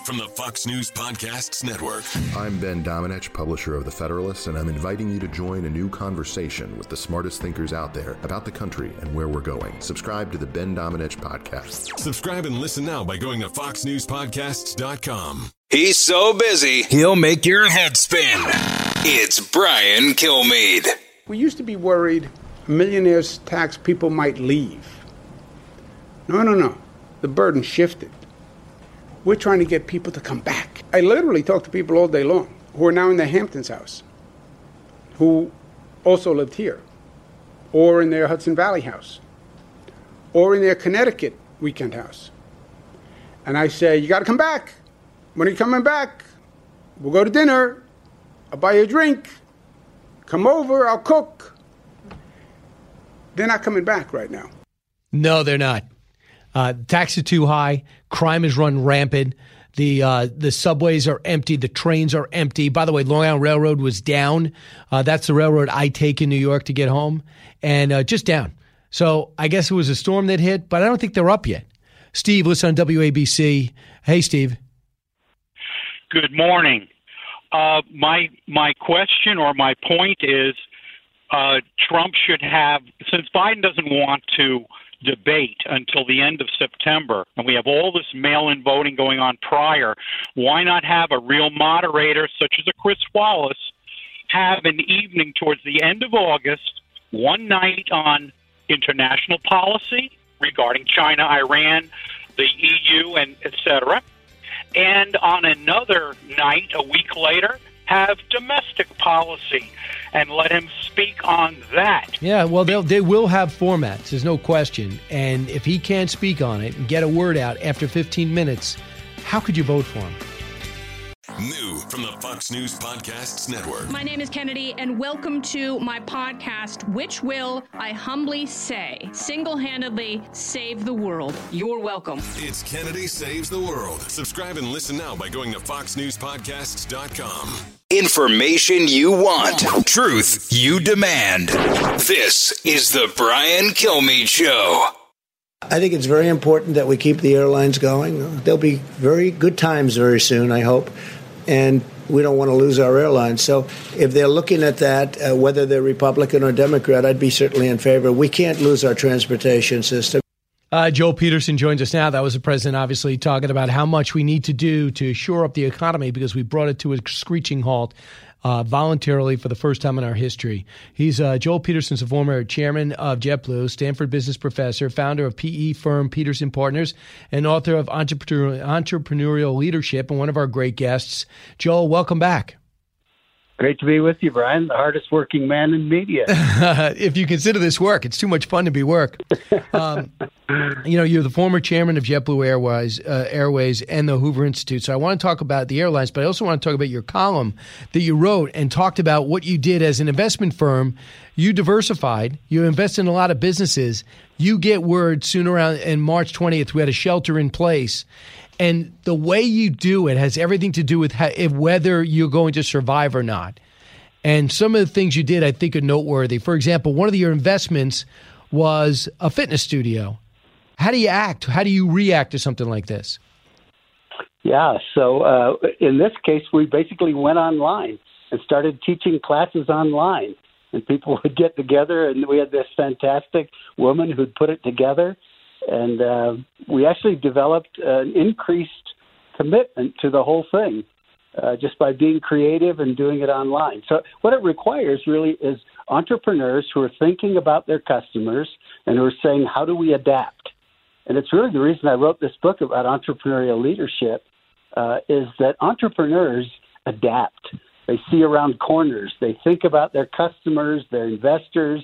From the Fox News Podcasts Network. I'm Ben Domenech, publisher of The Federalist, and I'm inviting you to join a new conversation with the smartest thinkers out there about the country and where we're going. Subscribe to the Ben Domenech podcast. Subscribe and listen now by going to foxnewspodcasts.com. He's so busy, he'll make your head spin. It's Brian Kilmeade. We used to be worried millionaires tax people might leave. No, no, no. The burden shifted. We're trying to get people to come back. I literally talk to people all day long who are now in the Hamptons house, who also lived here, or in their Hudson Valley house, or in their Connecticut weekend house. And I say, You got to come back. When are you coming back? We'll go to dinner. I'll buy you a drink. Come over, I'll cook. They're not coming back right now. No, they're not. Uh, taxes too high. Crime is run rampant. The uh, the subways are empty. The trains are empty. By the way, Long Island Railroad was down. Uh, that's the railroad I take in New York to get home, and uh, just down. So I guess it was a storm that hit, but I don't think they're up yet. Steve, listen on WABC. Hey, Steve. Good morning. Uh, my my question or my point is, uh, Trump should have since Biden doesn't want to debate until the end of September, and we have all this mail-in voting going on prior. Why not have a real moderator such as a Chris Wallace have an evening towards the end of August, one night on international policy regarding China, Iran, the EU, and et cetera and on another night a week later have domestic policy and let him speak on that. Yeah, well, they'll, they will have formats. There's no question. And if he can't speak on it and get a word out after 15 minutes, how could you vote for him? New from the Fox News Podcasts Network. My name is Kennedy, and welcome to my podcast, which will, I humbly say, single handedly save the world. You're welcome. It's Kennedy Saves the World. Subscribe and listen now by going to foxnewspodcasts.com. Information you want, truth you demand. This is the Brian Kilmeade Show. I think it's very important that we keep the airlines going. There'll be very good times very soon, I hope, and we don't want to lose our airlines. So if they're looking at that, uh, whether they're Republican or Democrat, I'd be certainly in favor. We can't lose our transportation system. Uh, Joel Peterson joins us now. That was the president, obviously, talking about how much we need to do to shore up the economy because we brought it to a screeching halt uh, voluntarily for the first time in our history. He's uh, Joel Peterson's a former chairman of JetBlue, Stanford business professor, founder of PE firm Peterson Partners, and author of Entrepreneur, Entrepreneurial Leadership, and one of our great guests. Joel, welcome back. Great to be with you, Brian, the hardest working man in media. if you consider this work, it's too much fun to be work. Um, you know, you're the former chairman of JetBlue Airways, uh, Airways and the Hoover Institute. So I want to talk about the airlines, but I also want to talk about your column that you wrote and talked about what you did as an investment firm. You diversified. You invest in a lot of businesses. You get word soon around in March 20th. We had a shelter in place. And the way you do it has everything to do with how, if whether you're going to survive or not. And some of the things you did, I think, are noteworthy. For example, one of your investments was a fitness studio. How do you act? How do you react to something like this? Yeah, so uh, in this case, we basically went online and started teaching classes online. And people would get together, and we had this fantastic woman who'd put it together. And uh, we actually developed an increased commitment to the whole thing. uh, just by being creative and doing it online. So, what it requires really is entrepreneurs who are thinking about their customers and who are saying, how do we adapt? And it's really the reason I wrote this book about entrepreneurial leadership uh, is that entrepreneurs adapt. They see around corners. They think about their customers, their investors,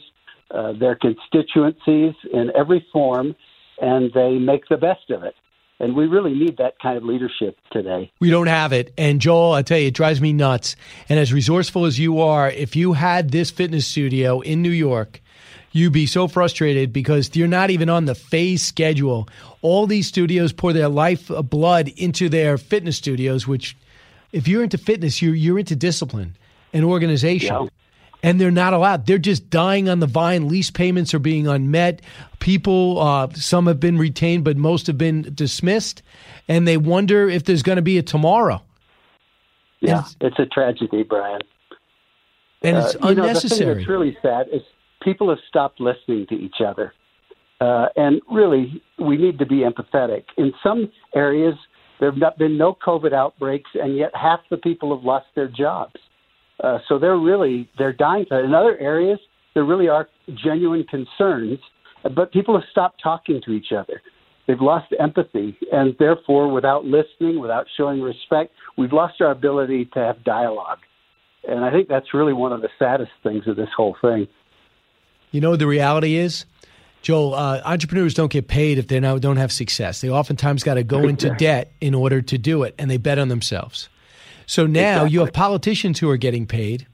uh, their constituencies in every form, and they make the best of it. And we really need that kind of leadership today. We don't have it. And Joel, I tell you, it drives me nuts. And as resourceful as you are, if you had this fitness studio in New York, you'd be so frustrated because you're not even on the phase schedule. All these studios pour their life uh, blood into their fitness studios, which, if you're into fitness, you're, you're into discipline and organization. Yeah and they're not allowed. They're just dying on the vine. Lease payments are being unmet. People, uh, some have been retained, but most have been dismissed, and they wonder if there's going to be a tomorrow. Yeah, and, it's a tragedy, Brian. And it's uh, unnecessary. Know, the thing that's really sad is people have stopped listening to each other. Uh, and really, we need to be empathetic. In some areas, there have not been no COVID outbreaks, and yet half the people have lost their jobs. Uh, so they're really they're dying. In other areas, there really are genuine concerns, but people have stopped talking to each other. They've lost empathy, and therefore, without listening, without showing respect, we've lost our ability to have dialogue. And I think that's really one of the saddest things of this whole thing. You know, the reality is, Joel, uh, entrepreneurs don't get paid if they now don't have success. They oftentimes got to go into debt in order to do it, and they bet on themselves. So now exactly. you have politicians who are getting paid.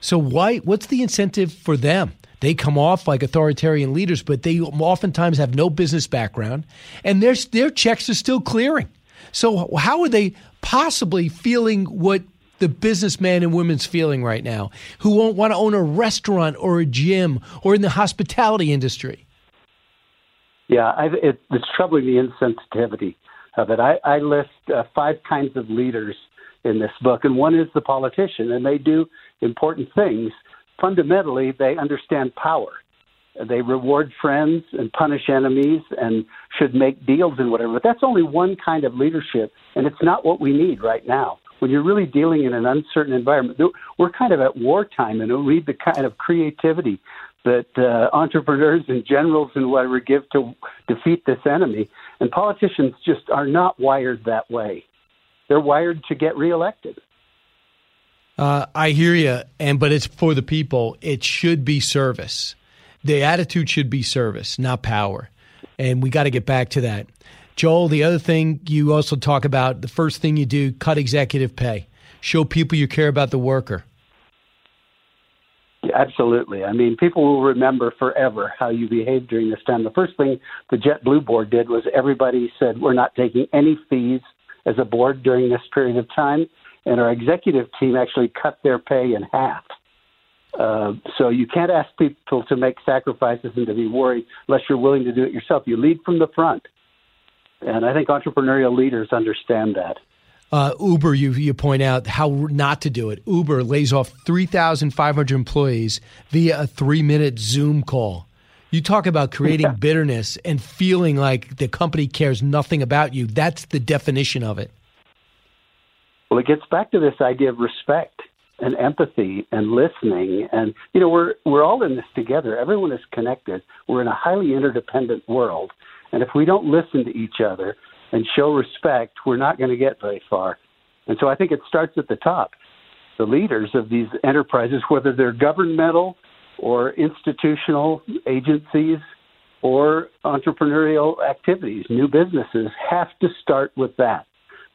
So why? What's the incentive for them? They come off like authoritarian leaders, but they oftentimes have no business background, and their their checks are still clearing. So how are they possibly feeling what the businessman and women's feeling right now, who won't want to own a restaurant or a gym or in the hospitality industry? Yeah, I, it, it's troubling the insensitivity of it. I, I list uh, five kinds of leaders in this book, and one is the politician, and they do important things. Fundamentally, they understand power. They reward friends and punish enemies and should make deals and whatever. But that's only one kind of leadership, and it's not what we need right now. When you're really dealing in an uncertain environment, we're kind of at wartime, and we need the kind of creativity that uh, entrepreneurs and generals and whatever give to defeat this enemy. And politicians just are not wired that way they're wired to get reelected. Uh, I hear you, and but it's for the people. It should be service. The attitude should be service, not power, and we got to get back to that. Joel, the other thing you also talk about, the first thing you do, cut executive pay. Show people you care about the worker. Yeah, absolutely. I mean, people will remember forever how you behaved during this time. The first thing the JetBlue board did was everybody said, we're not taking any fees as a board during this period of time, and our executive team actually cut their pay in half. Uh, so you can't ask people to make sacrifices and to be worried unless you're willing to do it yourself. You lead from the front, and I think entrepreneurial leaders understand that. Uh, Uber, you you point out how not to do it. Uber lays off three thousand five hundred employees via a three minute Zoom call. You talk about creating bitterness and feeling like the company cares nothing about you. That's the definition of it. Well, it gets back to this idea of respect and empathy and listening. And you know we're we're all in this together. Everyone is connected. We're in a highly interdependent world. And if we don't listen to each other and show respect we're not going to get very far. And so i think it starts at the top. The leaders of these enterprises whether they're governmental or institutional agencies or entrepreneurial activities, new businesses have to start with that.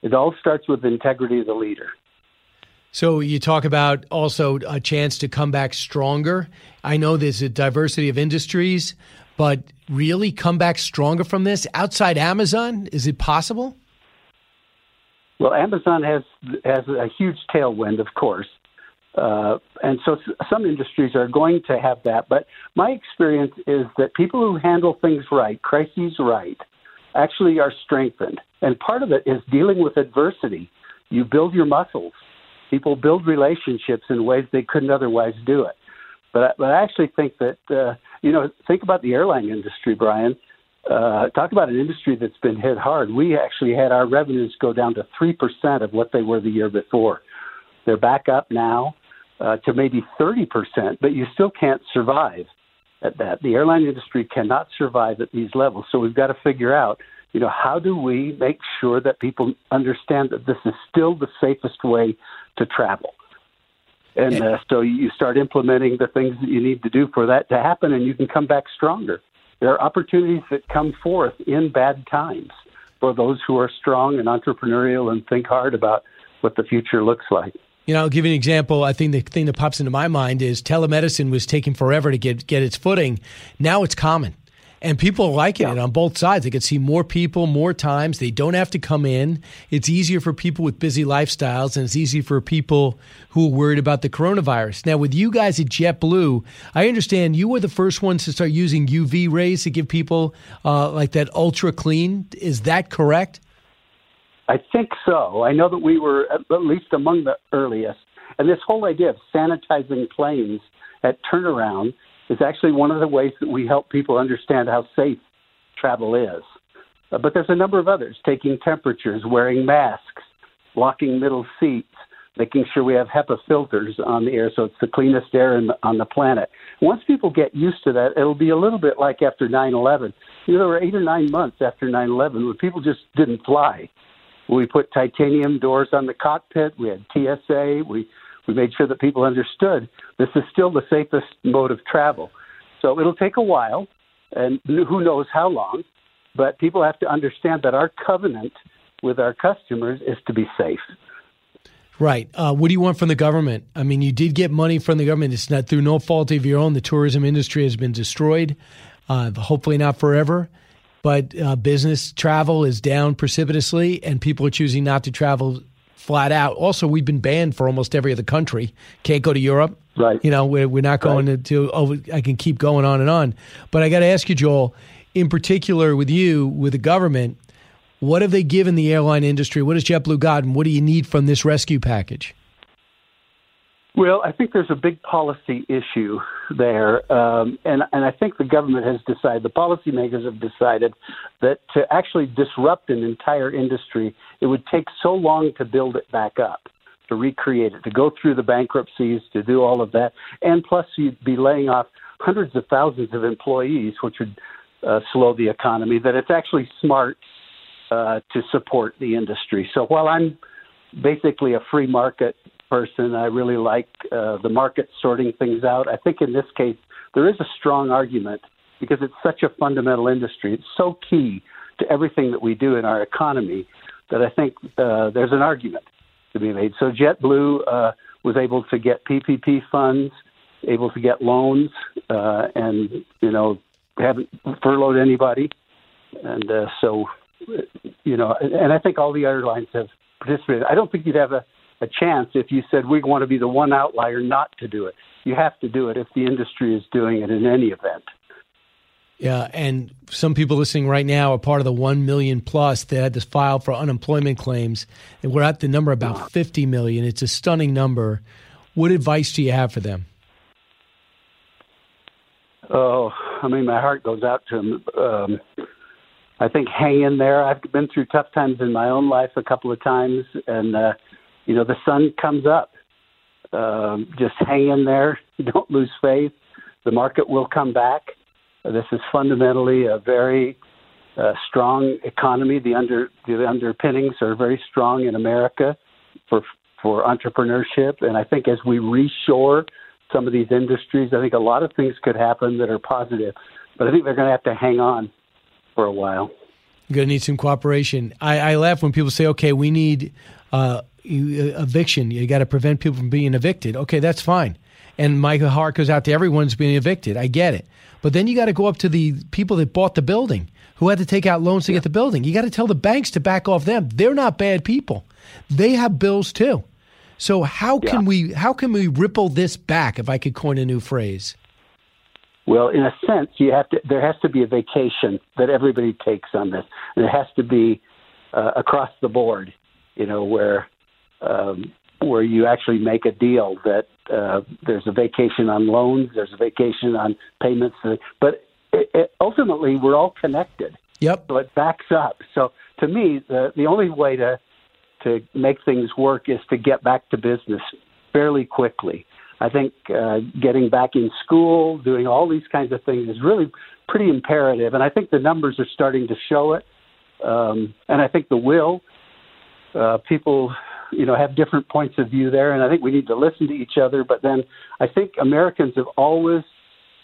It all starts with integrity of the leader. So you talk about also a chance to come back stronger. I know there's a diversity of industries, but really come back stronger from this outside Amazon? Is it possible? Well, Amazon has has a huge tailwind, of course, uh, and so some industries are going to have that. But my experience is that people who handle things right, crises right, actually are strengthened. And part of it is dealing with adversity. You build your muscles. People build relationships in ways they couldn't otherwise do it. But, but I actually think that, uh, you know, think about the airline industry, Brian. Uh, talk about an industry that's been hit hard. We actually had our revenues go down to 3% of what they were the year before They're back up now uh, to maybe 30%, but you still can't survive at that. The airline industry cannot survive at these levels. So we've got to figure out, you know, how do we make sure that people understand that this is still the safest way to travel? And uh, so you start implementing the things that you need to do for that to happen, and you can come back stronger. There are opportunities that come forth in bad times for those who are strong and entrepreneurial and think hard about what the future looks like. You know, I'll give you an example. I think the thing that pops into my mind is telemedicine was taking forever to get get its footing. Now it's common and people are liking yeah. it on both sides. They can see more people more times. They don't have to come in. It's easier for people with busy lifestyles, and it's easy for people who are worried about the coronavirus. Now, with you guys at JetBlue, I understand you were the first ones to start using UV rays to give people uh, like that ultra clean. Is that correct? I think so. I know that we were at least among the earliest. And this whole idea of sanitizing planes at turnaround is actually one of the ways that we help people understand how safe travel is. Uh, but there's a number of others taking temperatures, wearing masks, blocking middle seats, making sure we have HEPA filters on the air so it's the cleanest air in, on the planet. Once people get used to that, it'll be a little bit like after 9 11. You know, there were eight or nine months after 9 11 when people just didn't fly. We put titanium doors on the cockpit, we had TSA, we we made sure that people understood this is still the safest mode of travel. So it'll take a while, and who knows how long, but people have to understand that our covenant with our customers is to be safe. Right. Uh, what do you want from the government? I mean, you did get money from the government. It's not through no fault of your own. The tourism industry has been destroyed. Uh, hopefully, not forever. But uh, business travel is down precipitously, and people are choosing not to travel flat out. Also, we've been banned for almost every other country. Can't go to Europe. Right. You know, we're, we're not going right. to, to oh, I can keep going on and on. But I got to ask you, Joel, in particular with you, with the government, what have they given the airline industry? What has JetBlue gotten? What do you need from this rescue package? Well, I think there's a big policy issue there, um, and and I think the government has decided, the policymakers have decided that to actually disrupt an entire industry, it would take so long to build it back up, to recreate it, to go through the bankruptcies, to do all of that, and plus you'd be laying off hundreds of thousands of employees, which would uh, slow the economy. That it's actually smart uh, to support the industry. So while I'm basically a free market person. I really like uh, the market sorting things out. I think in this case, there is a strong argument because it's such a fundamental industry. It's so key to everything that we do in our economy that I think uh, there's an argument to be made. So JetBlue uh, was able to get PPP funds, able to get loans, uh, and you know haven't furloughed anybody, and uh, so you know, and I think all the airlines have participated. I don't think you'd have a a chance if you said we want to be the one outlier not to do it. You have to do it if the industry is doing it in any event. Yeah, and some people listening right now are part of the 1 million plus that had to file for unemployment claims. And we're at the number about 50 million. It's a stunning number. What advice do you have for them? Oh, I mean, my heart goes out to them. Um, I think hang in there. I've been through tough times in my own life a couple of times, and uh, you know, the sun comes up. Um, just hang in there. Don't lose faith. The market will come back. This is fundamentally a very uh, strong economy. The under the underpinnings are very strong in America for for entrepreneurship, and I think as we reshore some of these industries, I think a lot of things could happen that are positive. But I think they're going to have to hang on for a while. You're going to need some cooperation. I, I laugh when people say, "Okay, we need uh, you, uh, eviction. You got to prevent people from being evicted. Okay, that's fine. And my heart goes out to everyone's being evicted. I get it. But then you got to go up to the people that bought the building, who had to take out loans to get the building. You got to tell the banks to back off them. They're not bad people. They have bills too. So how yeah. can we how can we ripple this back? If I could coin a new phrase. Well, in a sense, you have to. There has to be a vacation that everybody takes on this, and it has to be uh, across the board. You know, where um, where you actually make a deal that uh, there's a vacation on loans, there's a vacation on payments, but it, it, ultimately we're all connected. Yep. So it backs up. So to me, the the only way to to make things work is to get back to business fairly quickly. I think uh, getting back in school, doing all these kinds of things is really pretty imperative, and I think the numbers are starting to show it. Um, and I think the will, uh, people, you know, have different points of view there, and I think we need to listen to each other. But then I think Americans have always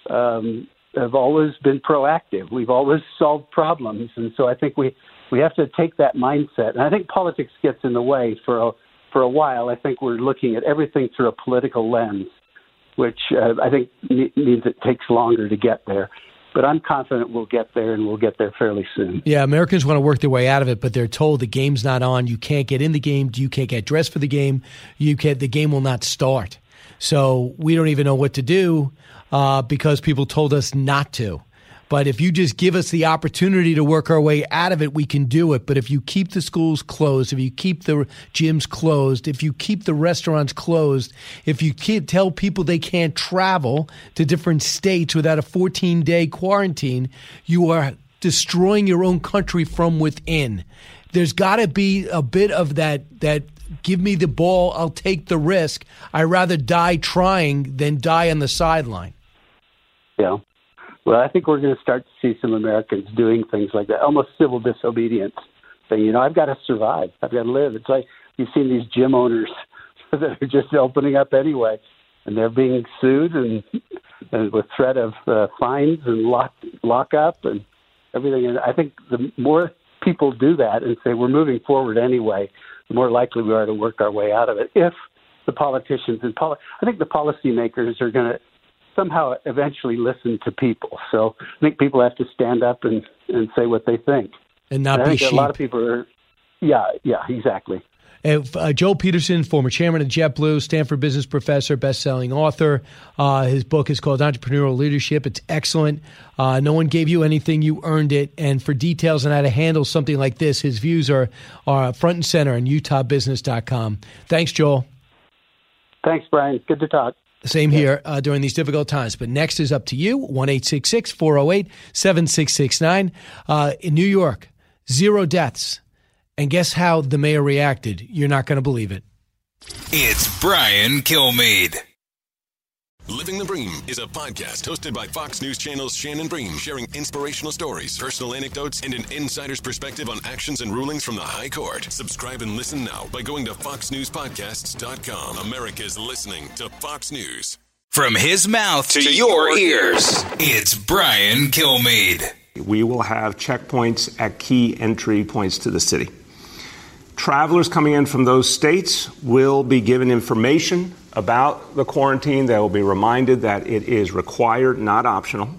um, have always been proactive. We've always solved problems, and so I think we we have to take that mindset. And I think politics gets in the way for a for a while. I think we're looking at everything through a political lens, which uh, I think means it takes longer to get there. But I'm confident we'll get there, and we'll get there fairly soon. Yeah, Americans want to work their way out of it, but they're told the game's not on. You can't get in the game. You can't get dressed for the game. You can't. The game will not start. So we don't even know what to do uh, because people told us not to. But if you just give us the opportunity to work our way out of it, we can do it. But if you keep the schools closed, if you keep the gyms closed, if you keep the restaurants closed, if you tell people they can't travel to different states without a 14 day quarantine, you are destroying your own country from within. There's got to be a bit of that that give me the ball, I'll take the risk. I rather die trying than die on the sideline. Yeah. Well, I think we're going to start to see some Americans doing things like that, almost civil disobedience. Saying, you know, I've got to survive. I've got to live. It's like you've seen these gym owners that are just opening up anyway, and they're being sued and, and with threat of uh, fines and lock lock up and everything. And I think the more people do that and say we're moving forward anyway, the more likely we are to work our way out of it. If the politicians and poli- I think the policymakers are going to somehow eventually listen to people. So I think people have to stand up and, and say what they think. And not and I be sheep. a lot of people are, yeah, yeah, exactly. Uh, Joel Peterson, former chairman of JetBlue, Stanford business professor, best-selling author. Uh, his book is called Entrepreneurial Leadership. It's excellent. Uh, no one gave you anything; you earned it. And for details on how to handle something like this, his views are are front and center on UtahBusiness.com. Thanks, Joel. Thanks, Brian. Good to talk. Same here uh, during these difficult times. But next is up to you 1 408 7669. Uh, in New York, zero deaths. And guess how the mayor reacted? You're not going to believe it. It's Brian Kilmeade. Living the Bream is a podcast hosted by Fox News Channel's Shannon Bream, sharing inspirational stories, personal anecdotes, and an insider's perspective on actions and rulings from the High Court. Subscribe and listen now by going to foxnewspodcasts.com. America's listening to Fox News. From his mouth to, your ears, it's Brian Kilmeade. We will have checkpoints at key entry points to the city. Travelers coming in from those states will be given information about the quarantine. They will be reminded that it is required, not optional.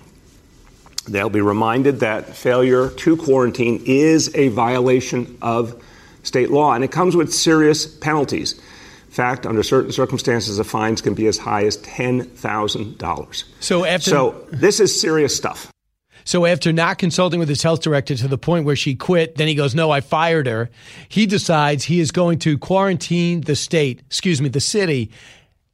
They'll be reminded that failure to quarantine is a violation of state law, and it comes with serious penalties. In fact, under certain circumstances, the fines can be as high as $10,000. So after So this is serious stuff. So after not consulting with his health director to the point where she quit, then he goes, "No, I fired her." He decides he is going to quarantine the state, excuse me, the city.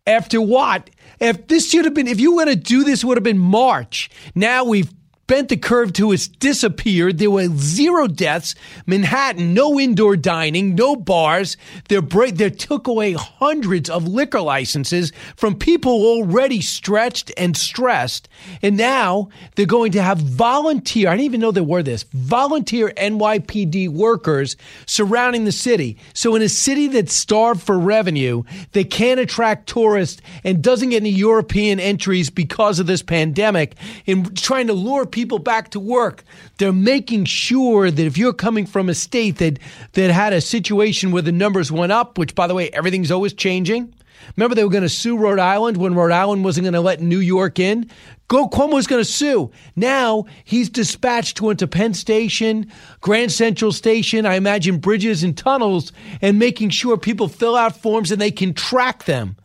After what? If this should have been, if you were to do this, would have been March. Now we've bent the curve to it's disappeared. There were zero deaths. Manhattan, no indoor dining, no bars. They're they took away hundreds of liquor licenses from people already stretched and stressed. And now they're going to have volunteer, I didn't even know there were this, volunteer NYPD workers surrounding the city. So in a city that's starved for revenue, they can't attract tourists and doesn't get any European entries because of this pandemic in trying to lure people back to work. They're making sure that if you're coming from a state that that had a situation where the numbers went up, which by the way, everything's always changing. Remember they were going to sue Rhode Island when Rhode Island wasn't going to let New York in? Go Cuomo's going to sue. Now he's dispatched to into Penn Station, Grand Central Station, I imagine bridges and tunnels, and making sure people fill out forms and they can track them.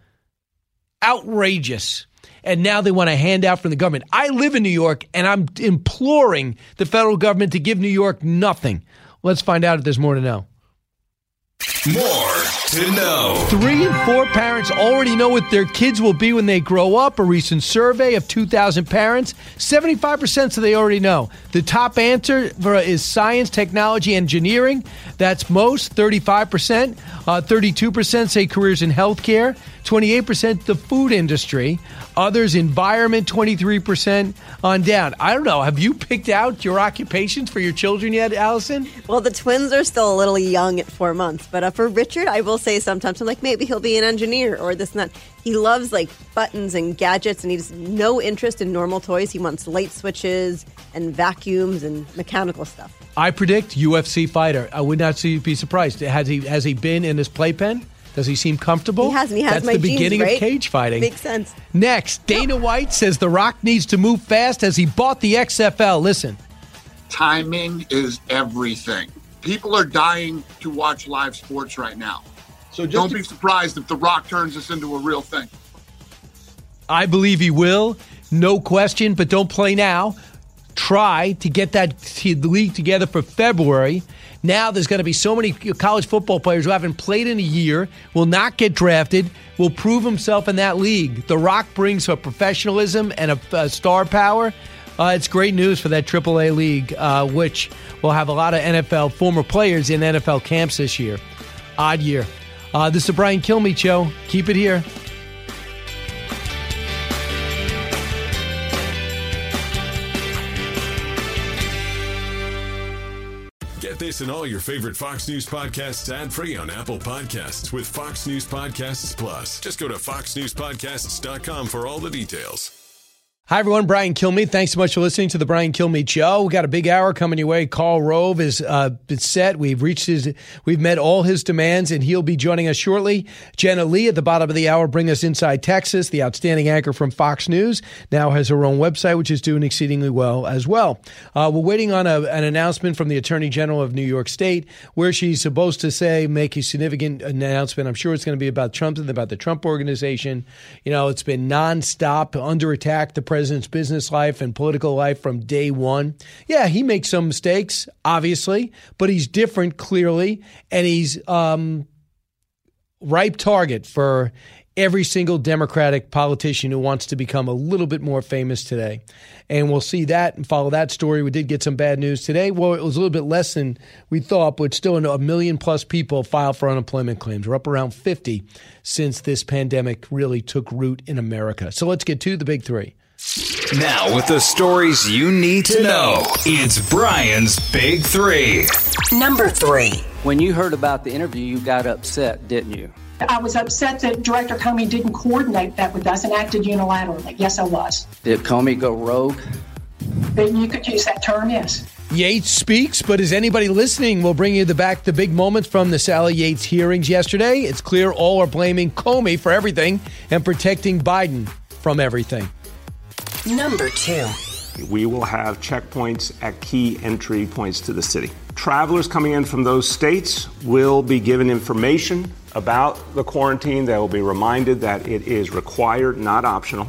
Outrageous and now they want a handout from the government. I live in New York, and I'm imploring the federal government to give New York nothing. Let's find out if there's more to know. More to know. Three and four parents already know what their kids will be when they grow up. A recent survey of 2,000 parents, 75% say they already know. The top answer is science, technology, engineering. That's most, 35%. Uh, 32% say careers in healthcare. 28% the food industry. Others, environment, 23% on down. I don't know. Have you picked out your occupations for your children yet, Allison? Well, the twins are still a little young at four months, but uh, for Richard, I will say sometimes I'm like, maybe he'll be an engineer or this and that. He loves like buttons and gadgets, and he has no interest in normal toys. He wants light switches and vacuums and mechanical stuff. I predict UFC fighter. I would not be surprised. Has he has he been in his playpen? Does he seem comfortable? He has, and he has That's my the beginning jeans, right? of cage fighting. Makes sense. Next, Dana White says The Rock needs to move fast as he bought the XFL. Listen. Timing is everything. People are dying to watch live sports right now. So don't to- be surprised if The Rock turns this into a real thing. I believe he will, no question, but don't play now. Try to get that t- league together for February. Now there's going to be so many college football players who haven't played in a year, will not get drafted, will prove himself in that league. The Rock brings a professionalism and a, a star power. Uh, it's great news for that AAA league, uh, which will have a lot of NFL former players in NFL camps this year. Odd year. Uh, this is Brian Kilmeade Show. Keep it here. Get this and all your favorite Fox News podcasts ad free on Apple Podcasts with Fox News Podcasts Plus. Just go to foxnewspodcasts.com for all the details. Hi, everyone. Brian Kilmeade. Thanks so much for listening to the Brian Kilmeade Show. We got a big hour coming your way. Karl Rove is uh, set. We've reached his, we've met all his demands, and he'll be joining us shortly. Jenna Lee at the bottom of the hour bring us inside Texas. The outstanding anchor from Fox News now has her own website, which is doing exceedingly well as well. Uh, we're waiting on a, an announcement from the Attorney General of New York State, where she's supposed to say make a significant announcement. I'm sure it's going to be about Trump and about the Trump organization. You know, it's been nonstop under attack. The president's business life and political life from day one. Yeah, he makes some mistakes, obviously, but he's different clearly, and he's um, ripe target for every single Democratic politician who wants to become a little bit more famous today. And we'll see that and follow that story. We did get some bad news today. Well, it was a little bit less than we thought, but still a million plus people filed for unemployment claims. We're up around 50 since this pandemic really took root in America. So let's get to the big three. Now, with the stories you need to know, it's Brian's Big Three. Number three. When you heard about the interview, you got upset, didn't you? I was upset that Director Comey didn't coordinate that with us and acted unilaterally. Yes, I was. Did Comey go rogue? But you could use that term, yes. Yates speaks, but is anybody listening? We'll bring you the back the big moments from the Sally Yates hearings yesterday. It's clear all are blaming Comey for everything and protecting Biden from everything. Number two. We will have checkpoints at key entry points to the city. Travelers coming in from those states will be given information about the quarantine. They will be reminded that it is required, not optional.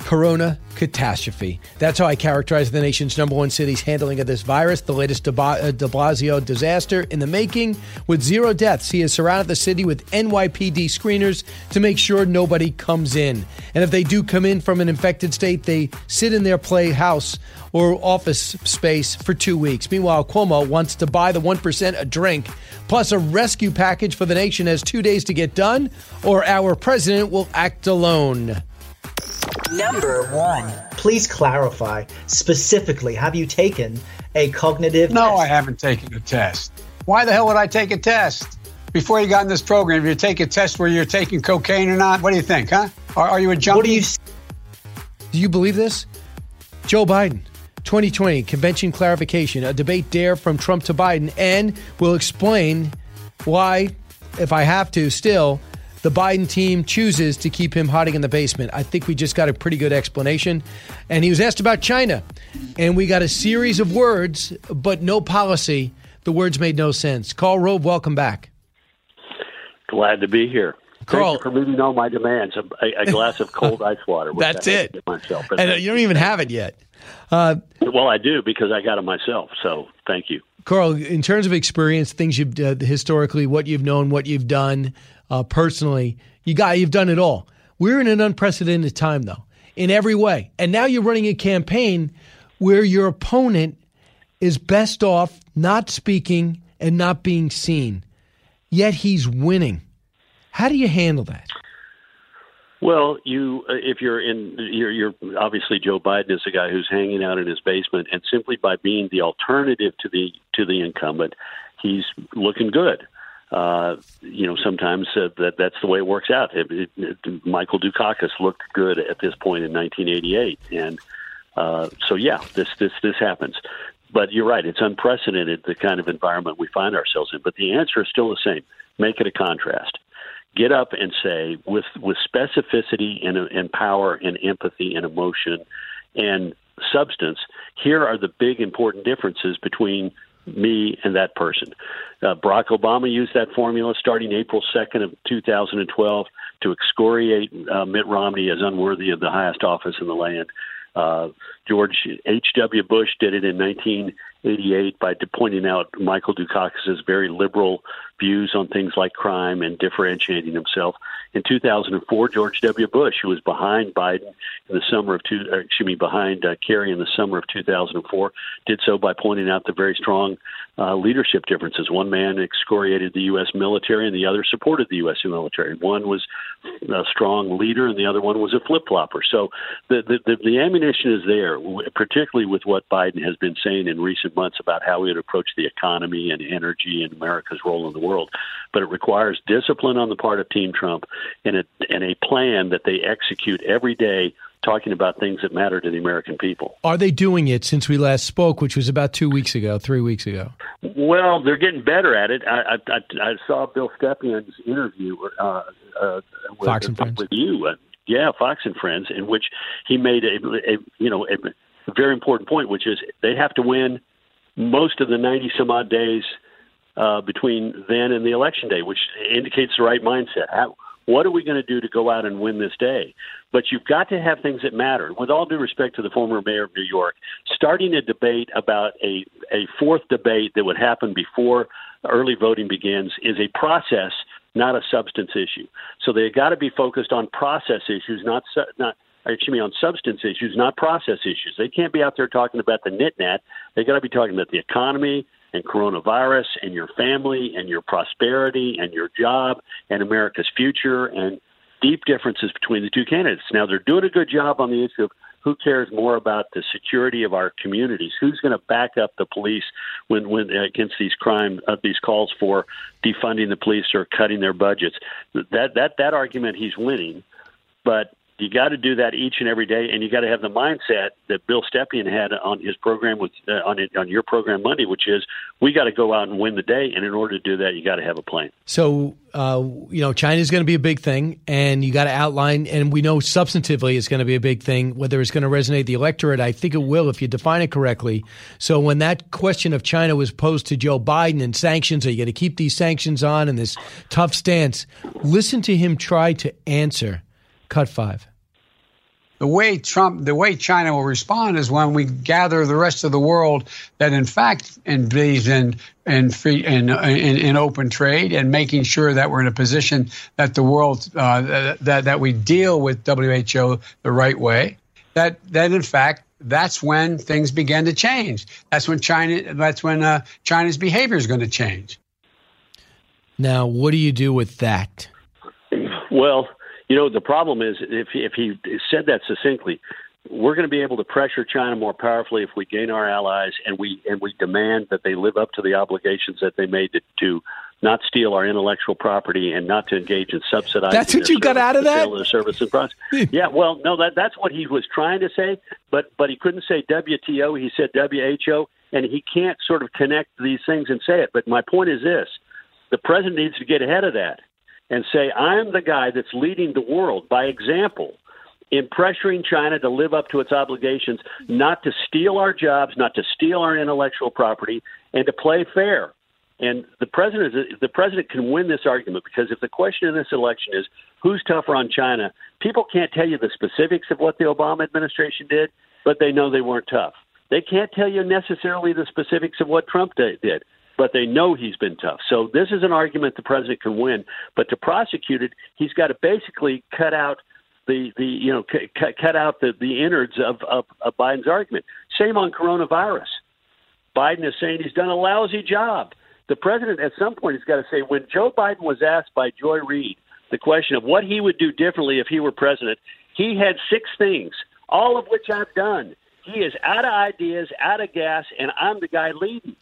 Corona catastrophe. That's how I characterize the nation's number one city's handling of this virus. The latest uh, de Blasio disaster in the making. With zero deaths, he has surrounded the city with NYPD screeners to make sure nobody comes in. And if they do come in from an infected state, they sit in their playhouse or office space for two weeks. Meanwhile, Cuomo wants to buy the 1% a drink, plus a rescue package for the nation has two days to get done, or our president will act alone. Number one. Please clarify specifically have you taken a cognitive No, test? I haven't taken a test. Why the hell would I take a test? Before you got in this program, you take a test where you're taking cocaine or not? What do you think, huh? Are, are you a junkie? What do you Do you believe this? Joe Biden, 2020 convention clarification, a debate dare from Trump to Biden, and we'll explain why, if I have to, still the Biden team chooses to keep him hiding in the basement. I think we just got a pretty good explanation. And he was asked about China, and we got a series of words, but no policy. The words made no sense. Karl Rove, welcome back. Glad to be here. Karl- Thank you for meeting all my demands. A, a, a glass of cold ice water. That's it. Myself. And uh, you don't even have it yet. Uh, well, I do because I got it myself. So thank you. Karl, in terms of experience, things you've uh, historically, what you've known, what you've done uh, personally, you got you've done it all. We're in an unprecedented time, though, in every way. And now you're running a campaign where your opponent is best off not speaking and not being seen, yet he's winning. How do you handle that? Well, you uh, if you're in you're, you're obviously Joe Biden is a guy who's hanging out in his basement, and simply by being the alternative to the to the incumbent, he's looking good. Uh, you know, sometimes uh, that that's the way it works out. It, it, it, Michael Dukakis looked good at this point in 1988, and uh, so yeah, this this this happens. But you're right; it's unprecedented the kind of environment we find ourselves in. But the answer is still the same: make it a contrast get up and say with with specificity and, and power and empathy and emotion and substance here are the big important differences between me and that person uh, barack obama used that formula starting april 2nd of 2012 to excoriate uh, mitt romney as unworthy of the highest office in the land uh, George H.W. Bush did it in 1988 by pointing out Michael Dukakis' very liberal views on things like crime and differentiating himself. In 2004, George W. Bush, who was behind Biden in the summer of two, excuse me, behind uh, Kerry in the summer of 2004, did so by pointing out the very strong uh, leadership differences. One man excoriated the U.S. military, and the other supported the U.S. military. One was a strong leader, and the other one was a flip flopper. So the, the the the ammunition is there, particularly with what Biden has been saying in recent months about how he would approach the economy and energy and America's role in the world. But it requires discipline on the part of Team Trump and a, and a plan that they execute every day talking about things that matter to the American people. Are they doing it since we last spoke, which was about two weeks ago, three weeks ago? Well, they're getting better at it. I, I, I saw Bill Stepien's interview uh, uh, with, Fox and Friends. with you. Uh, yeah, Fox and Friends, in which he made a, a you know a, very important point, which is they have to win most of the ninety some odd days uh, between then and the election day, which indicates the right mindset. How, what are we going to do to go out and win this day? But you've got to have things that matter. With all due respect to the former mayor of New York, starting a debate about a, a fourth debate that would happen before early voting begins is a process, not a substance issue. So they've got to be focused on process issues, not su- not excuse me, on substance issues, not process issues. They can't be out there talking about the nit nat. They got to be talking about the economy and coronavirus and your family and your prosperity and your job and America's future and deep differences between the two candidates. Now they're doing a good job on the issue of who cares more about the security of our communities? Who's going to back up the police when, when against these crime uh, these calls for defunding the police or cutting their budgets? That that that argument he's winning, but you got to do that each and every day, and you got to have the mindset that Bill Stepien had on his program with uh, on it, on your program Monday, which is we got to go out and win the day, and in order to do that, you got to have a plan. So, uh, you know, China's going to be a big thing, and you got to outline, and we know substantively it's going to be a big thing. Whether it's going to resonate the electorate, I think it will if you define it correctly. So, when that question of China was posed to Joe Biden and sanctions, are you going to keep these sanctions on and this tough stance? Listen to him try to answer. Cut five. The way Trump, the way China will respond is when we gather the rest of the world that, in fact, believes in in free in, in, in open trade and making sure that we're in a position that the world uh, that that we deal with WHO the right way. That that in fact that's when things begin to change. That's when China. That's when uh, China's behavior is going to change. Now, what do you do with that? Well, you know, the problem is if if he said that succinctly, we're going to be able to pressure China more powerfully if we gain our allies and we and we demand that they live up to the obligations that they made to, to not steal our intellectual property and not to engage in subsidizing. That's what you got out of that. Their service and process. yeah, well, no, that that's what he was trying to say, but but he couldn't say WTO. He said WHO, and he can't sort of connect these things and say it. But my point is this: the president needs to get ahead of that and say, I'm the guy that's leading the world by example in pressuring China to live up to its obligations, not to steal our jobs, not to steal our intellectual property, and to play fair. And the president, the president can win this argument because if the question in this election is who's tougher on China, people can't tell you the specifics of what the Obama administration did, but they know they weren't tough. They can't tell you necessarily the specifics of what Trump did, but they know he's been tough. So this is an argument the president can win. But to prosecute it, he's got to basically cut out the the you know cut cut out the the innards of, of of Biden's argument. Same on coronavirus. Biden is saying he's done a lousy job. The president at some point has got to say when Joe Biden was asked by Joy Reid the question of what he would do differently if he were president, he had six things, all of which I've done. He is out of ideas, out of gas, and I'm the guy leading.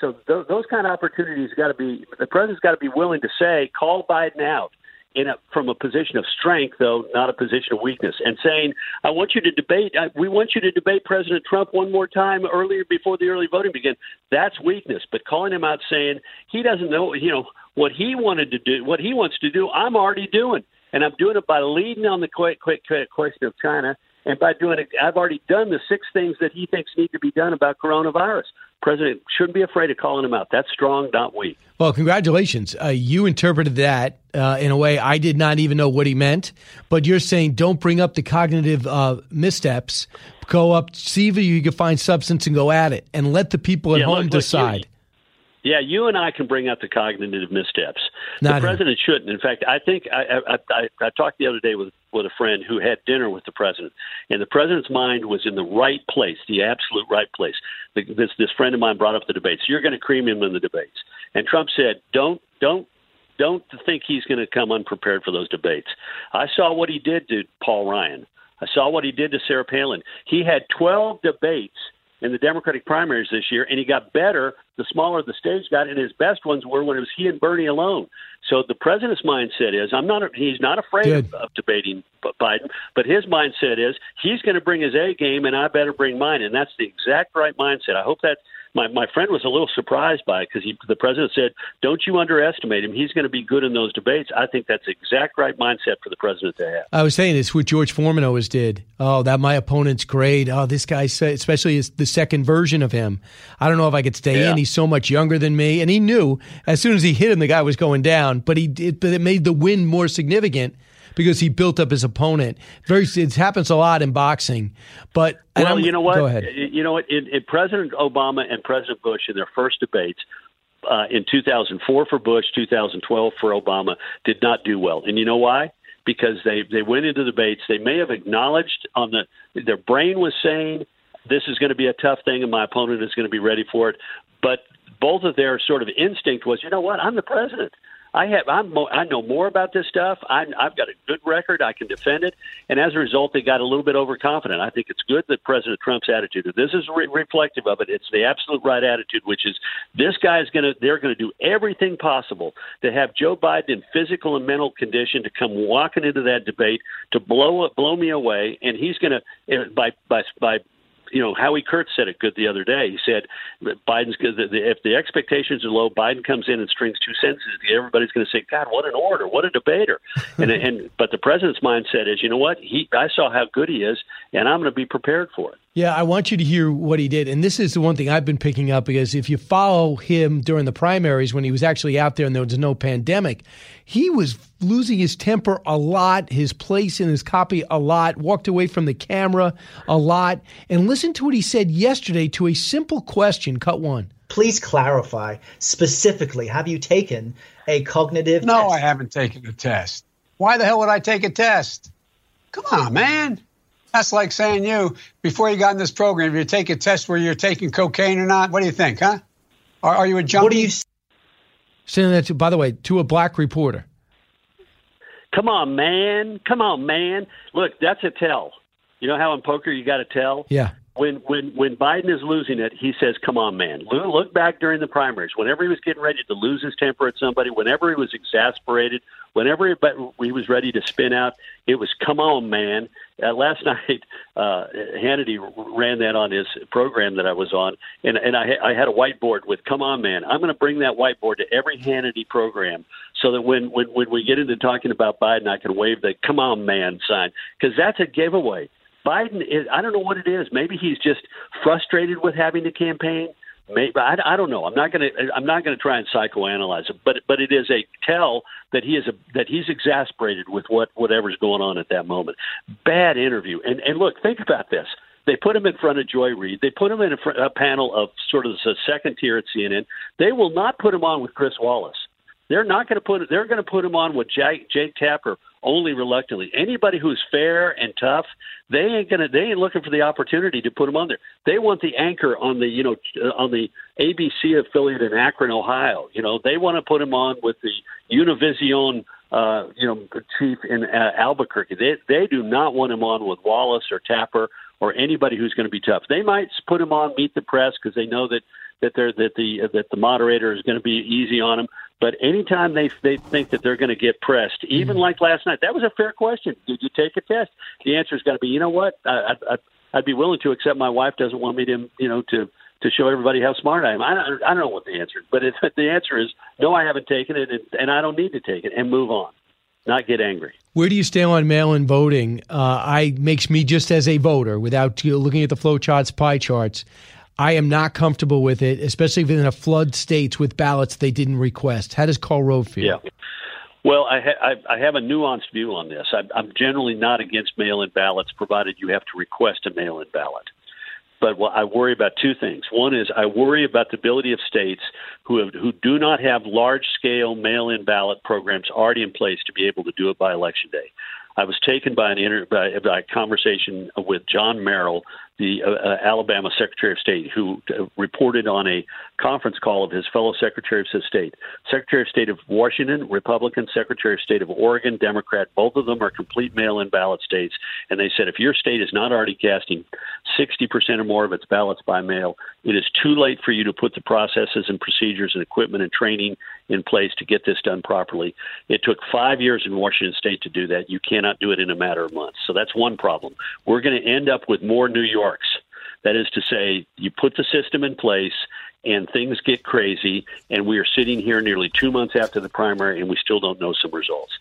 So th- those kind of opportunities got to be the president's got to be willing to say, call Biden out in a, from a position of strength, though not a position of weakness, and saying, "I want you to debate. I, we want you to debate President Trump one more time earlier before the early voting begins." That's weakness. But calling him out, saying he doesn't know, you know, what he wanted to do, what he wants to do, I'm already doing, and I'm doing it by leading on the quick, quick, quick question of China. And by doing it, I've already done the six things that he thinks need to be done about coronavirus president shouldn't be afraid of calling him out. That's strong, not weak. Well, congratulations. Uh, you interpreted that uh, in a way I did not even know what he meant. But you're saying don't bring up the cognitive uh, missteps. Go up, see if you can find substance, and go at it, and let the people at yeah, home look, look, decide. Yeah, you and I can bring up the cognitive missteps. Not the president shouldn't. In fact, I think I, I, I, I talked the other day with with a friend who had dinner with the president, and the president's mind was in the right place, the absolute right place. The, this this friend of mine brought up the debates. You're going to cream him in the debates, and Trump said, "Don't don't." Don't think he's going to come unprepared for those debates. I saw what he did to Paul Ryan. I saw what he did to Sarah Palin. He had 12 debates in the Democratic primaries this year, and he got better the smaller the stage got, and his best ones were when it was he and Bernie alone. So the president's mindset is I'm not he's not afraid of, of debating Biden, but his mindset is he's going to bring his A game, and I better bring mine, and that's the exact right mindset. I hope that my my friend was a little surprised by it because the president said, "Don't you underestimate him. He's going to be good in those debates." I think that's the exact right mindset for the president to have. I was saying this what George Foreman always did. Oh, that my opponent's great. Oh, this guy, especially is the second version of him. I don't know if I could stay yeah. in. He's so much younger than me, and he knew as soon as he hit him, the guy was going down. But he did, but it made the win more significant because he built up his opponent. Very, it happens a lot in boxing. But well, you know what? Go ahead. You know what? President Obama and President Bush in their first debates. Uh, in 2004 for Bush, 2012 for Obama, did not do well, and you know why? Because they they went into debates. They may have acknowledged on the their brain was saying this is going to be a tough thing, and my opponent is going to be ready for it. But both of their sort of instinct was, you know what, I'm the president. I have I'm mo- I know more about this stuff. I, I've got a good record. I can defend it, and as a result, they got a little bit overconfident. I think it's good that President Trump's attitude. This is re- reflective of it. It's the absolute right attitude, which is this guy is going to. They're going to do everything possible to have Joe Biden in physical and mental condition to come walking into that debate to blow blow me away, and he's going to eh, by by by you know, Howie Kurtz said it good the other day. He said Biden's good. if the expectations are low, Biden comes in and strings two sentences. Everybody's going to say, "God, what an orator! What a debater!" and and but the president's mindset is, you know what? He I saw how good he is, and I'm going to be prepared for it. Yeah, I want you to hear what he did. And this is the one thing I've been picking up because if you follow him during the primaries when he was actually out there and there was no pandemic, he was losing his temper a lot, his place in his copy a lot, walked away from the camera a lot. And listen to what he said yesterday to a simple question. Cut one. Please clarify specifically have you taken a cognitive no, test? I haven't taken a test. Why the hell would I take a test? Come on, man. That's like saying you, before you got in this program, you take a test where you're taking cocaine or not. What do you think, huh? Are, are you a junkie? What do you saying that, to, by the way, to a black reporter? Come on, man. Come on, man. Look, that's a tell. You know how in poker you got to tell? Yeah. When when when Biden is losing it, he says, "Come on, man." Look back during the primaries. Whenever he was getting ready to lose his temper at somebody, whenever he was exasperated, whenever he, he was ready to spin out, it was "Come on, man." Uh, last night, uh, Hannity ran that on his program that I was on, and and I, I had a whiteboard with "Come on, man." I'm going to bring that whiteboard to every Hannity program so that when when when we get into talking about Biden, I can wave the "Come on, man" sign because that's a giveaway. Biden is, I don't know what it is. Maybe he's just frustrated with having to campaign. Maybe I, I don't know. I'm not going to. I'm not going to try and psychoanalyze it, but but it is a tell that he is a that he's exasperated with what whatever's going on at that moment. Bad interview. And and look, think about this. They put him in front of Joy Reid. They put him in a, fr- a panel of sort of the second tier at CNN. They will not put him on with Chris Wallace. They're not going to put. They're going to put him on with Jake, Jake Tapper only reluctantly. Anybody who's fair and tough, they ain't gonna. They ain't looking for the opportunity to put him on there. They want the anchor on the you know on the ABC affiliate in Akron, Ohio. You know they want to put him on with the Univision. Uh, you know, chief in uh, Albuquerque. They they do not want him on with Wallace or Tapper or anybody who's going to be tough. They might put him on Meet the Press because they know that that they're that the that the moderator is going to be easy on them. But anytime they they think that they're going to get pressed, even mm-hmm. like last night, that was a fair question. Did you take a test? The answer is going to be, you know what? I, I, I'd be willing to, accept my wife doesn't want me to, you know, to to show everybody how smart I am. I don't, I don't know what the answer is, but it, the answer is no. I haven't taken it, and, and I don't need to take it, and move on, not get angry. Where do you stand on mail-in voting? Uh, I makes me just as a voter, without looking at the flow charts, pie charts. I am not comfortable with it, especially if in a flood states with ballots they didn't request. How does Karl Rove feel? Yeah. Well, I, ha- I, have a nuanced view on this. I, I'm generally not against mail-in ballots, provided you have to request a mail-in ballot. But well, I worry about two things. One is I worry about the ability of states who have, who do not have large-scale mail-in ballot programs already in place to be able to do it by election day. I was taken by an inter- by, by a conversation with John Merrill, the uh, uh, Alabama Secretary of State, who uh, reported on a conference call of his fellow Secretary of State, Secretary of State of Washington, Republican, Secretary of State of Oregon, Democrat. Both of them are complete mail-in ballot states, and they said if your state is not already casting 60% or more of its ballots by mail, it is too late for you to put the processes and procedures and equipment and training in place to get this done properly. It took five years in Washington State to do that. You cannot do it in a matter of months. So that's one problem. We're going to end up with more New Yorks. That is to say, you put the system in place and things get crazy, and we are sitting here nearly two months after the primary and we still don't know some results.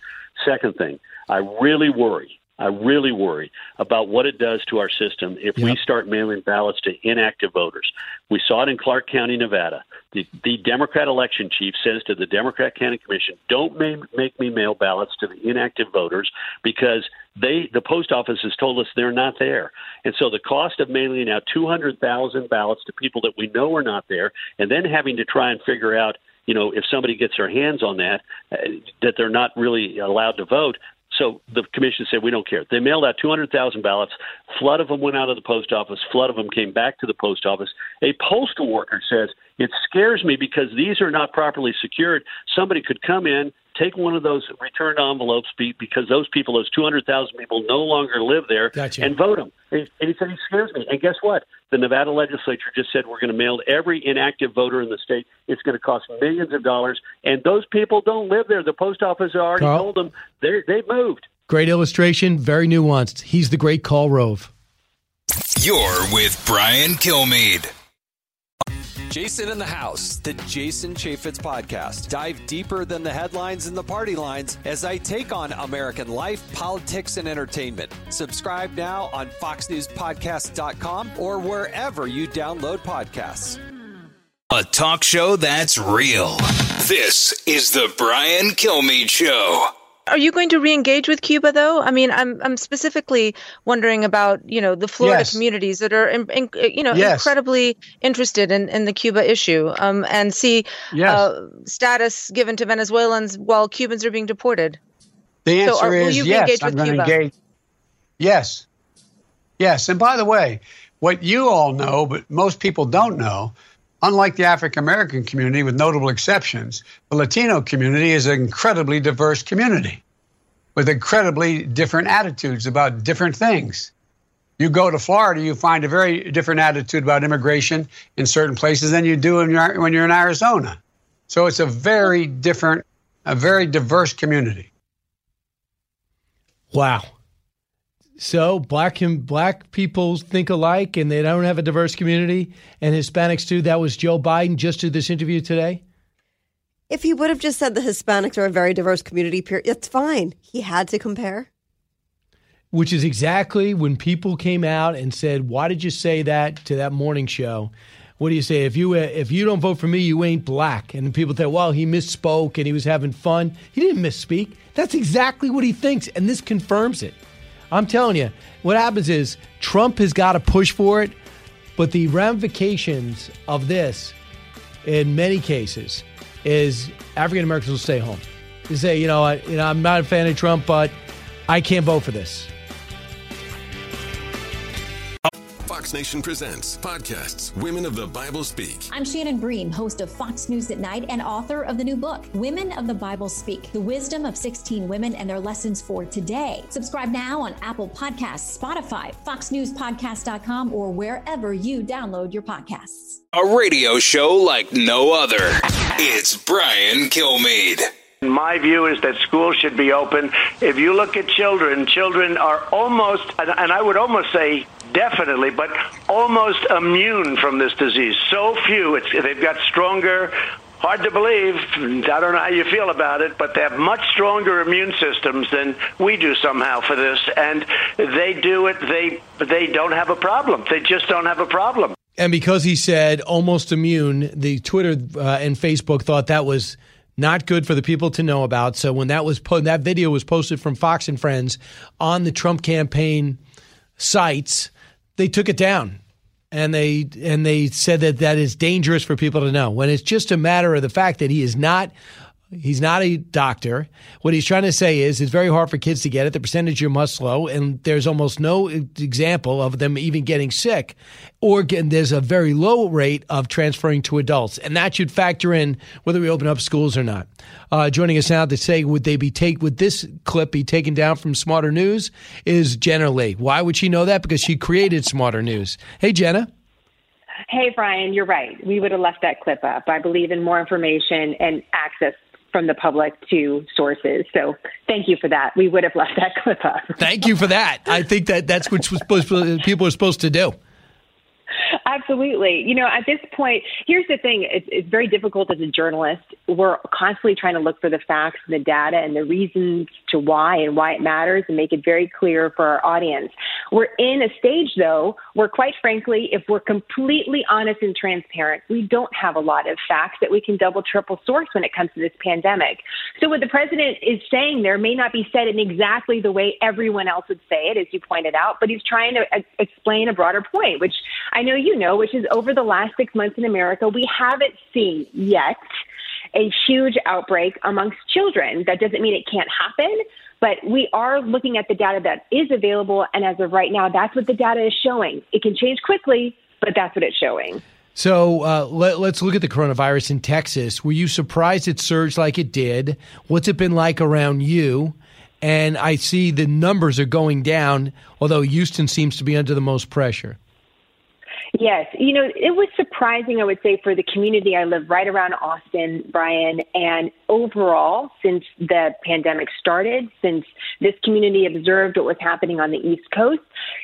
Second thing, I really worry I really worry about what it does to our system if yep. we start mailing ballots to inactive voters. We saw it in Clark County, Nevada. The, the Democrat election chief says to the Democrat County Commission, "Don't ma- make me mail ballots to the inactive voters because they the post office has told us they're not there." And so the cost of mailing out 200,000 ballots to people that we know are not there, and then having to try and figure out you know, if somebody gets their hands on that, uh, that they're not really allowed to vote, so the commission said, we don't care. They mailed out 200,000 ballots. Flood of them went out of the post office. Flood of them came back to the post office. A postal worker says, it scares me because these are not properly secured. Somebody could come in, take one of those returned envelopes because those people, those 200,000 people, no longer live there gotcha. and vote them. And he said, he scares me. And guess what? The Nevada legislature just said we're going to mail every inactive voter in the state. It's going to cost millions of dollars. And those people don't live there. The post office already Karl? told them they've moved. Great illustration, very nuanced. He's the great Karl Rove. You're with Brian Kilmeade. Jason in the House, the Jason Chaffetz podcast. Dive deeper than the headlines and the party lines as I take on American life, politics, and entertainment. Subscribe now on FoxNewsPodcast.com or wherever you download podcasts. A talk show that's real. This is the Brian Kilmeade Show. Are you going to re-engage with Cuba, though? I mean, I'm I'm specifically wondering about you know the Florida yes. communities that are in, in, you know yes. incredibly interested in, in the Cuba issue um, and see yes. uh, status given to Venezuelans while Cubans are being deported. The answer so are, is yes. I'm going to engage. Yes, yes. And by the way, what you all know, but most people don't know, Unlike the African American community, with notable exceptions, the Latino community is an incredibly diverse community with incredibly different attitudes about different things. You go to Florida, you find a very different attitude about immigration in certain places than you do when you're in Arizona. So it's a very different, a very diverse community. Wow. So black and black people think alike, and they don't have a diverse community, and Hispanics too. That was Joe Biden just did this interview today. If he would have just said the Hispanics are a very diverse community, period, it's fine. He had to compare. Which is exactly when people came out and said, "Why did you say that?" to that morning show. what do you say? If you uh, if you don't vote for me, you ain't black. And people say, well, he misspoke and he was having fun. He didn't misspeak. That's exactly what he thinks, and this confirms it. I'm telling you, what happens is Trump has got to push for it, but the ramifications of this, in many cases, is African Americans will stay home. They say, you know, I, you know, I'm not a fan of Trump, but I can't vote for this. Fox Nation Presents podcasts Women of the Bible Speak. I'm Shannon Bream, host of Fox News at Night and author of the new book, Women of the Bible Speak The Wisdom of 16 Women and Their Lessons for Today. Subscribe now on Apple Podcasts, Spotify, FoxNewsPodcast.com, or wherever you download your podcasts. A radio show like no other. It's Brian Kilmeade. My view is that schools should be open. If you look at children, children are almost, and I would almost say definitely, but almost immune from this disease. So few, it's, they've got stronger, hard to believe. I don't know how you feel about it, but they have much stronger immune systems than we do somehow for this, and they do it. They they don't have a problem. They just don't have a problem. And because he said almost immune, the Twitter uh, and Facebook thought that was not good for the people to know about. So when that was po- that video was posted from Fox and Friends on the Trump campaign sites, they took it down and they and they said that that is dangerous for people to know when it's just a matter of the fact that he is not He's not a doctor. What he's trying to say is it's very hard for kids to get it. The percentage are much low, and there's almost no example of them even getting sick. Or getting, there's a very low rate of transferring to adults, and that should factor in whether we open up schools or not. Uh, joining us now to say would they be take would this clip be taken down from Smarter News is Jenna Lee. Why would she know that? Because she created Smarter News. Hey, Jenna. Hey, Brian, you're right. We would have left that clip up. I believe in more information and access from the public to sources. So thank you for that. We would have left that clip up. thank you for that. I think that that's what people are supposed to do. Absolutely. You know, at this point, here's the thing it's, it's, very difficult as a journalist. We're constantly trying to look for the facts and the data and the reasons to why and why it matters and make it very clear for our audience. We're in a stage, though, where, quite frankly, if we're completely honest and transparent, we don't have a lot of facts that we can double, triple source when it comes to this pandemic. So, what the president is saying there may not be said in exactly the way everyone else would say it, as you pointed out, but he's trying to uh, explain a broader point, which I know you know, which is over the last six months in America, we haven't seen yet a huge outbreak amongst children. That doesn't mean it can't happen, but we are looking at the data that is available. And as of right now, that's what the data is showing. It can change quickly, but that's what it's showing. So uh, let, us look at the coronavirus in Texas. Were you surprised it surged like it did? What's it been like around you? And I see the numbers are going down, although Houston seems to be under the most pressure. Yes. You know, it was surprising, I would say, for the community. I live right around Austin, Brian. And overall, since the pandemic started, since this community observed what was happening on the East Coast,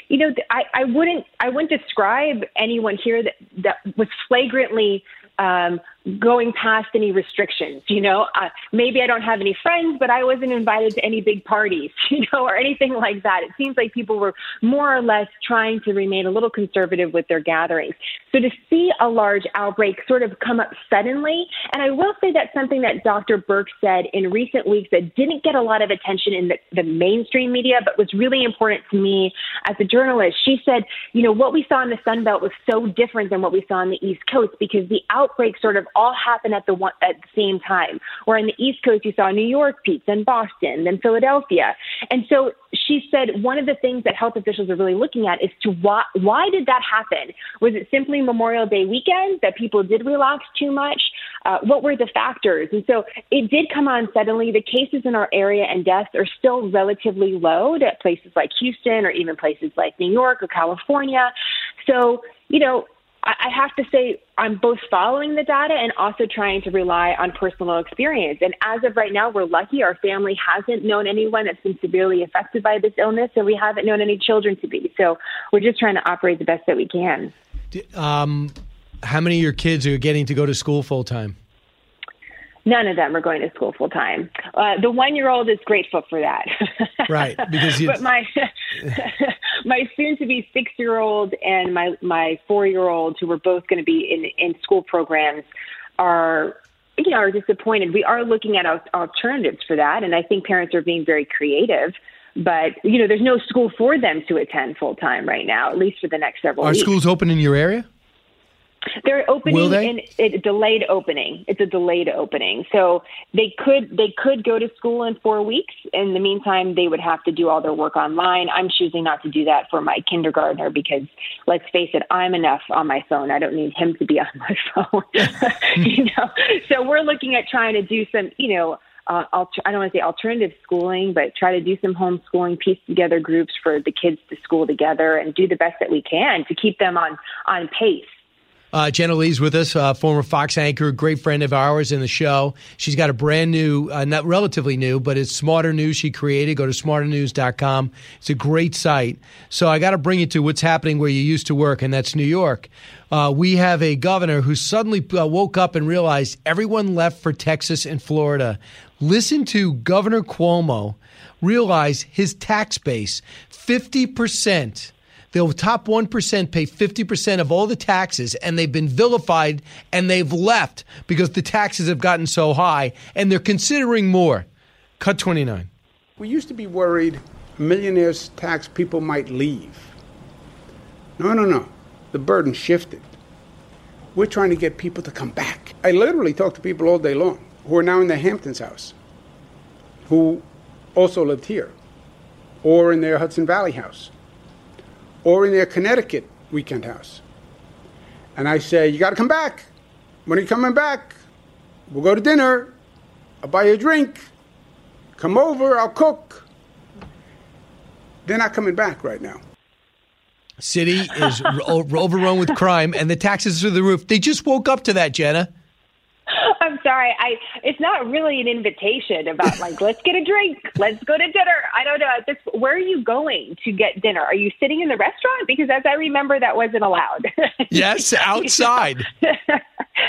you know, I, I wouldn't I wouldn't describe anyone here that, that was flagrantly um, going past any restrictions. You know, uh, maybe I don't have any friends, but I wasn't invited to any big parties, you know, or anything like that. It seems like people were more or less trying to remain a little conservative with their gatherings. So to see a large outbreak sort of come up suddenly, and I will say that's something that Dr. Birx said in recent weeks that didn't get a lot of attention in the, the mainstream media, but was really important to me as a journalist. She said, you know, what we saw in the Sun Belt was so different than what we saw on the East Coast because the outbreak sort of all happen at the one at the same time. Where in the East Coast you saw New York peaks, then Boston, then Philadelphia, and so she said one of the things that health officials are really looking at is to why why did that happen? Was it simply Memorial Day weekend that people did relax too much? Uh, what were the factors? And so it did come on suddenly. The cases in our area and deaths are still relatively low at places like Houston or even places like New York or California. So you know, I have to say I'm both following the data and also trying to rely on personal experience. And as of right now, we're lucky. Our family hasn't known anyone that's been severely affected by this illness, and we haven't known any children to be. So we're just trying to operate the best that we can. Um, how many of your kids are getting to go to school full time? None of them are going to school full time. Uh, the one year old is grateful for that. right, because but my my soon to be six year old and my my four year old, who were both going to be in in school programs, are you know are disappointed. We are looking at alternatives for that, and I think parents are being very creative. But you know, there's no school for them to attend full time right now, at least for the next several. Years. Are weeks. schools open in your area? They're opening they? in it, delayed opening. It's a delayed opening. So they could they could go to school in four weeks. In the meantime, they would have to do all their work online. I'm choosing not to do that for my kindergartner because let's face it, I'm enough on my phone. I don't need him to be on my phone. you know. So we're looking at trying to do some, you know, uh, alter- I don't want to say alternative schooling, but try to do some homeschooling, piece together groups for the kids to school together, and do the best that we can to keep them on on pace uh, Jenna Lee's with us, uh, former Fox anchor, great friend of ours in the show. She's got a brand new, uh, not relatively new, but it's Smarter News she created. Go to smarternews.com. It's a great site. So I got to bring you to what's happening where you used to work, and that's New York. Uh, we have a governor who suddenly uh, woke up and realized everyone left for Texas and Florida. Listen to Governor Cuomo realize his tax base 50% the top 1% pay 50% of all the taxes, and they've been vilified and they've left because the taxes have gotten so high, and they're considering more. Cut 29. We used to be worried millionaires' tax people might leave. No, no, no. The burden shifted. We're trying to get people to come back. I literally talk to people all day long who are now in the Hamptons house, who also lived here, or in their Hudson Valley house or in their Connecticut weekend house. And I say, You got to come back. When are you coming back? We'll go to dinner. I'll buy you a drink. Come over, I'll cook. They're not coming back right now. City is overrun with crime and the taxes are the roof. They just woke up to that, Jenna. I'm sorry. I it's not really an invitation about like let's get a drink, let's go to dinner. I don't know. This, where are you going to get dinner? Are you sitting in the restaurant? Because as I remember, that wasn't allowed. Yes, outside.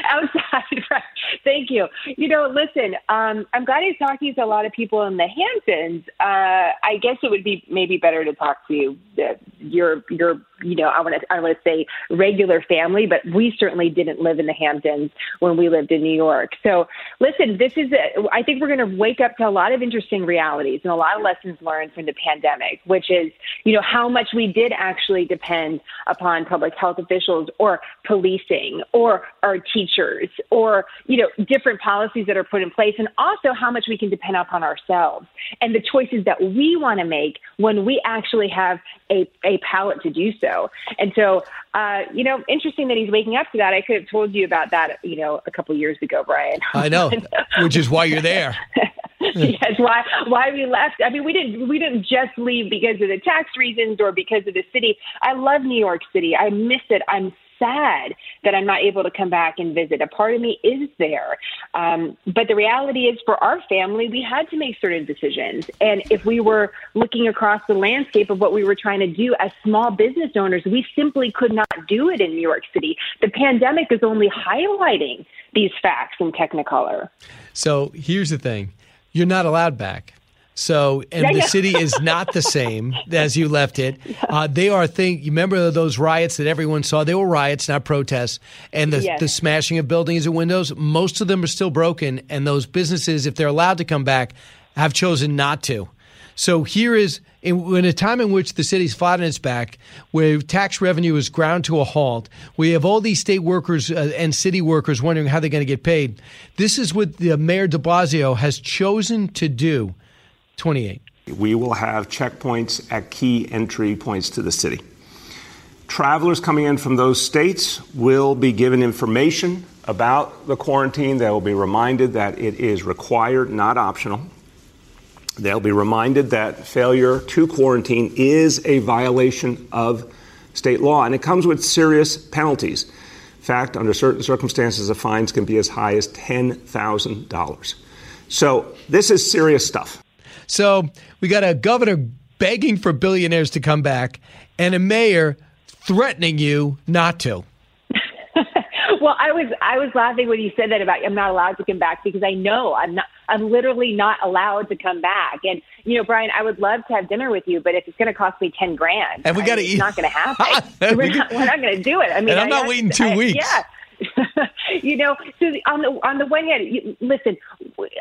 outside. Right. Thank you. You know, listen. Um, I'm glad he's talking to a lot of people in the Hamptons. Uh, I guess it would be maybe better to talk to uh, your your you know I want to I want to say regular family, but we certainly didn't live in the Hamptons when we lived in New York. So listen, this is a, I think we're going to wake up to a lot of interesting realities and a lot of lessons learned from the pandemic, which is you know how much we did actually depend upon public health officials or policing or our teachers or you know different policies that are put in place, and also how much we can depend upon ourselves and the choices that we want to make when we actually have a, a palate to do so. And so, uh, you know, interesting that he's waking up to that. I could have told you about that, you know, a couple years ago, Brian. I know, which is why you're there. yes, why why we left. I mean, we didn't we didn't just leave because of the tax reasons or because of the city. I love New York City. I miss it. I'm sad that I'm not able to come back and visit. A part of me is there. Um, but the reality is, for our family, we had to make certain decisions. And if we were looking across the landscape of what we were trying to do as small business owners, we simply could not do it in New York City. The pandemic is only highlighting these facts in Technicolor. So here's the thing you're not allowed back. So, and yeah, the yeah. city is not the same as you left it. Uh, they are thing. You remember those riots that everyone saw? They were riots, not protests. And the, yes. the smashing of buildings and windows. Most of them are still broken. And those businesses, if they're allowed to come back, have chosen not to. So here is in, in, a time in which the city's flat on its back, where tax revenue is ground to a halt, we have all these state workers uh, and city workers wondering how they're going to get paid. This is what the mayor De Blasio has chosen to do 28. We will have checkpoints at key entry points to the city. Travelers coming in from those states will be given information about the quarantine. They will be reminded that it is required, not optional. They'll be reminded that failure to quarantine is a violation of state law, and it comes with serious penalties. In fact, under certain circumstances, the fines can be as high as $10,000. So, this is serious stuff. So we got a governor begging for billionaires to come back and a mayor threatening you not to. well, I was I was laughing when you said that about I'm not allowed to come back because I know I'm not I'm literally not allowed to come back. And you know, Brian, I would love to have dinner with you, but if it's going to cost me ten grand, and we got to eat, it's not going to happen. we're not, not going to do it. I mean, and I'm I, not waiting two I, weeks. Yeah. you know, so on the on the one hand, you, listen,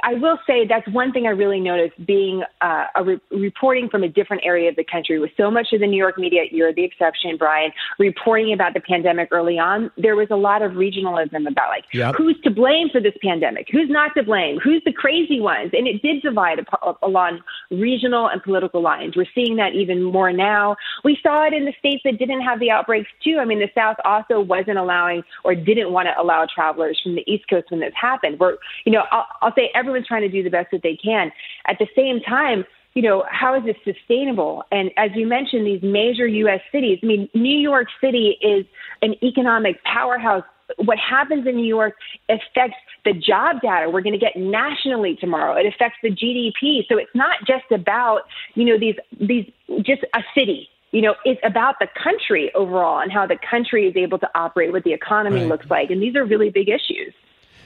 I will say that's one thing I really noticed being uh, a re- reporting from a different area of the country. With so much of the New York media, you're the exception, Brian, reporting about the pandemic early on. There was a lot of regionalism about like yep. who's to blame for this pandemic, who's not to blame, who's the crazy ones, and it did divide ap- along regional and political lines. We're seeing that even more now. We saw it in the states that didn't have the outbreaks too. I mean, the South also wasn't allowing or didn't want to allow travelers from the East Coast when this happened. We're, you know, I'll, I'll say everyone's trying to do the best that they can. At the same time, you know, how is this sustainable? And as you mentioned, these major U.S. cities, I mean, New York City is an economic powerhouse. What happens in New York affects the job data we're going to get nationally tomorrow. It affects the GDP. So it's not just about, you know, these, these, just a city you know, it's about the country overall and how the country is able to operate, what the economy right. looks like. And these are really big issues.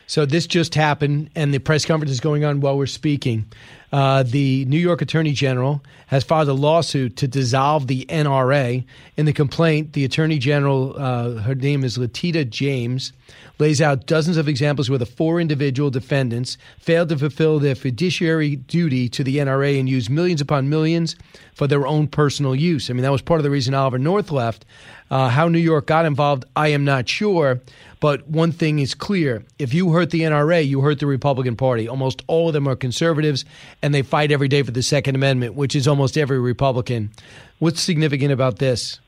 So this just happened, and the press conference is going on while we're speaking. Uh, the New York Attorney General has filed a lawsuit to dissolve the NRA. In the complaint, the Attorney General, uh, her name is Letitia James, lays out dozens of examples where the four individual defendants failed to fulfill their fiduciary duty to the NRA and used millions upon millions for their own personal use. I mean, that was part of the reason Oliver North left. Uh, how New York got involved, I am not sure. But one thing is clear if you hurt the NRA, you hurt the Republican Party. Almost all of them are conservatives, and they fight every day for the Second Amendment, which is almost every Republican. What's significant about this?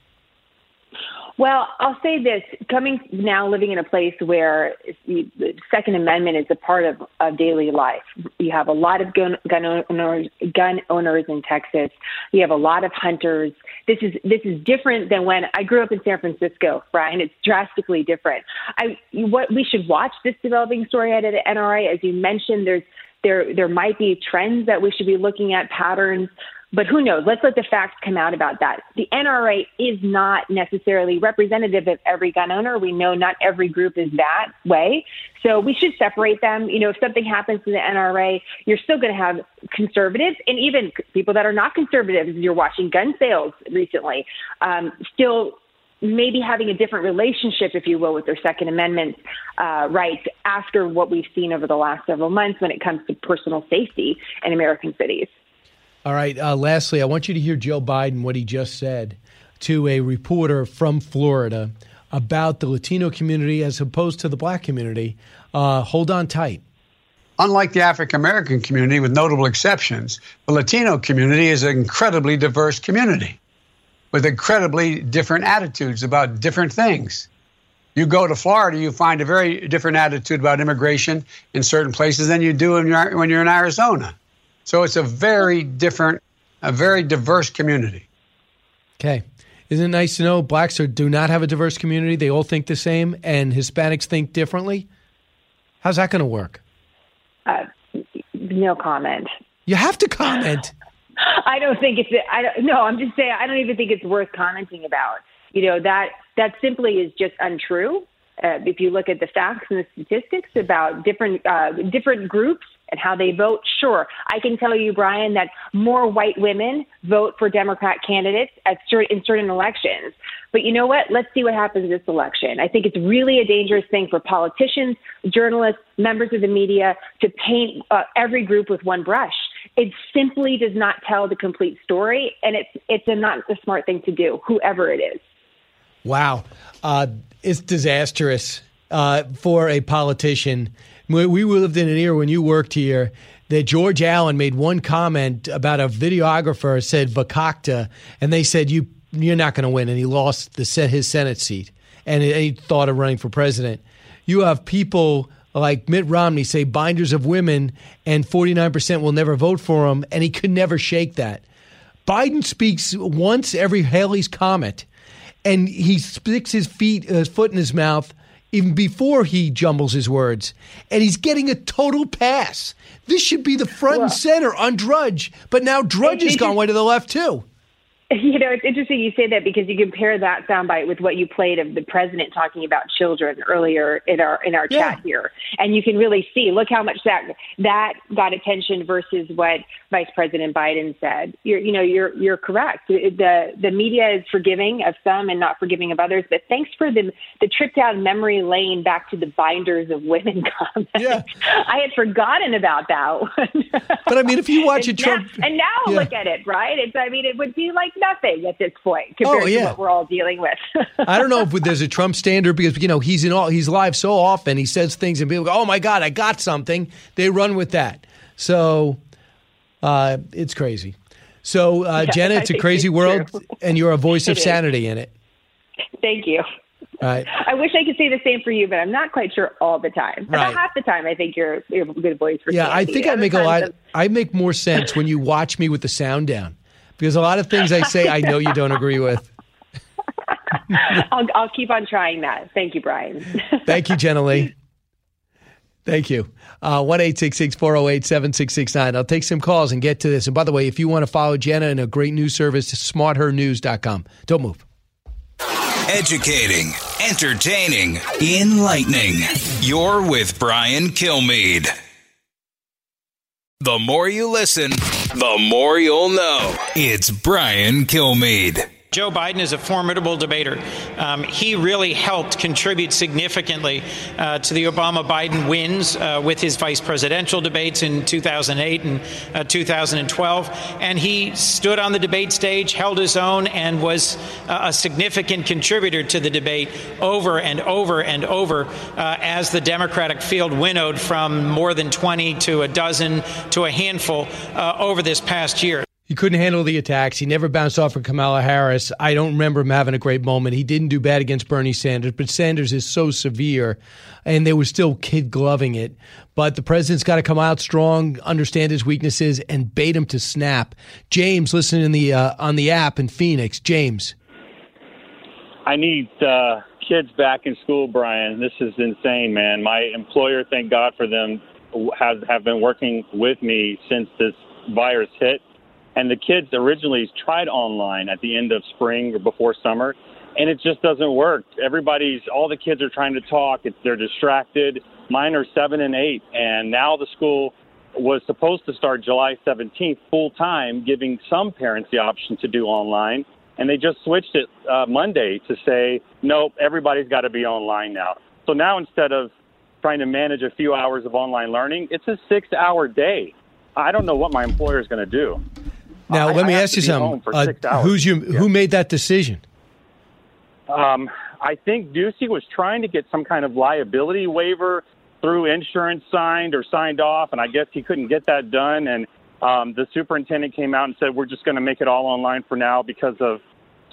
Well, I'll say this: coming now, living in a place where the Second Amendment is a part of, of daily life. You have a lot of gun, gun owners, gun owners in Texas. You have a lot of hunters. This is this is different than when I grew up in San Francisco, Brian. It's drastically different. I what we should watch this developing story out of the NRA, as you mentioned. There's there there might be trends that we should be looking at patterns but who knows? Let's let the facts come out about that. The NRA is not necessarily representative of every gun owner. We know not every group is that way. So we should separate them. You know, if something happens to the NRA, you're still going to have conservatives and even people that are not conservatives. You're watching gun sales recently, um, still maybe having a different relationship, if you will, with their Second Amendment uh, rights after what we've seen over the last several months when it comes to personal safety in American cities. All right. Uh, lastly, I want you to hear Joe Biden, what he just said to a reporter from Florida about the Latino community as opposed to the black community. Uh, hold on tight. Unlike the African American community, with notable exceptions, the Latino community is an incredibly diverse community with incredibly different attitudes about different things. You go to Florida, you find a very different attitude about immigration in certain places than you do when you're in Arizona. So it's a very different, a very diverse community. Okay. Isn't it nice to know blacks are, do not have a diverse community? They all think the same, and Hispanics think differently. How's that going to work? Uh, no comment. You have to comment. I don't think it's. I don't, no. I'm just saying. I don't even think it's worth commenting about. You know that that simply is just untrue. Uh, if you look at the facts and the statistics about different uh, different groups and how they vote, sure, I can tell you, Brian, that more white women vote for Democrat candidates at certain, in certain elections. But you know what? Let's see what happens this election. I think it's really a dangerous thing for politicians, journalists, members of the media to paint uh, every group with one brush. It simply does not tell the complete story, and it's it's a not a smart thing to do, whoever it is. Wow, uh, it's disastrous uh, for a politician we lived in an era when you worked here that George Allen made one comment about a videographer said macaca, and they said you you're not going to win, and he lost the his Senate seat, and he thought of running for president. You have people like Mitt Romney say binders of women, and 49% will never vote for him, and he could never shake that. Biden speaks once every Halley's Comet, and he sticks his feet, his foot in his mouth even before he jumbles his words. And he's getting a total pass. This should be the front well, and center on Drudge, but now Drudge has gone way to the left too. You know, it's interesting you say that because you compare that soundbite with what you played of the president talking about children earlier in our in our yeah. chat here, and you can really see look how much that that got attention versus what Vice President Biden said. You're, you know, you're you're correct. The the media is forgiving of some and not forgiving of others, but thanks for the the trip down memory lane back to the binders of women comment. Yeah. I had forgotten about that one. but I mean, if you watch it, Trump, now, and now yeah. look at it, right? It's I mean, it would be like nothing at this point compared oh, yeah. to what we're all dealing with. I don't know if there's a Trump standard because you know he's in all he's live so often. He says things and people go, "Oh my God, I got something." They run with that. So uh, it's crazy. So uh, yeah, Jenna, it's a crazy it's world, true. and you're a voice of sanity in it. Thank you. Right. I wish I could say the same for you, but I'm not quite sure all the time. Right. About half the time, I think you're, you're a good voice for. Yeah, I think I make a lot. Of, I make more sense when you watch me with the sound down, because a lot of things I say, I know you don't agree with. I'll, I'll keep on trying that. Thank you, Brian. Thank you, Jenna Lee. Thank you. Uh, one eight six six four zero oh eight seven six six nine. I'll take some calls and get to this. And by the way, if you want to follow Jenna in a great news service, smarternews.com. Don't move. Educating, entertaining, enlightening. You're with Brian Kilmeade. The more you listen, the more you'll know. It's Brian Kilmeade. Joe Biden is a formidable debater. Um, he really helped contribute significantly uh, to the Obama Biden wins uh, with his vice presidential debates in 2008 and uh, 2012. And he stood on the debate stage, held his own, and was uh, a significant contributor to the debate over and over and over uh, as the Democratic field winnowed from more than 20 to a dozen to a handful uh, over this past year. He couldn't handle the attacks. He never bounced off of Kamala Harris. I don't remember him having a great moment. He didn't do bad against Bernie Sanders, but Sanders is so severe, and they were still kid gloving it. But the president's got to come out strong, understand his weaknesses, and bait him to snap. James, listening in the uh, on the app in Phoenix. James, I need uh, kids back in school, Brian. This is insane, man. My employer, thank God for them, have have been working with me since this virus hit and the kids originally tried online at the end of spring or before summer, and it just doesn't work. Everybody's, all the kids are trying to talk. It's, they're distracted. Mine are seven and eight, and now the school was supposed to start July 17th full time, giving some parents the option to do online. And they just switched it uh, Monday to say, nope, everybody's got to be online now. So now instead of trying to manage a few hours of online learning, it's a six hour day. I don't know what my employer is going to do. Now, let me ask you something. Uh, who's you? Yeah. Who made that decision? Um, I think Ducey was trying to get some kind of liability waiver through insurance signed or signed off, and I guess he couldn't get that done. And um, the superintendent came out and said, "We're just going to make it all online for now because of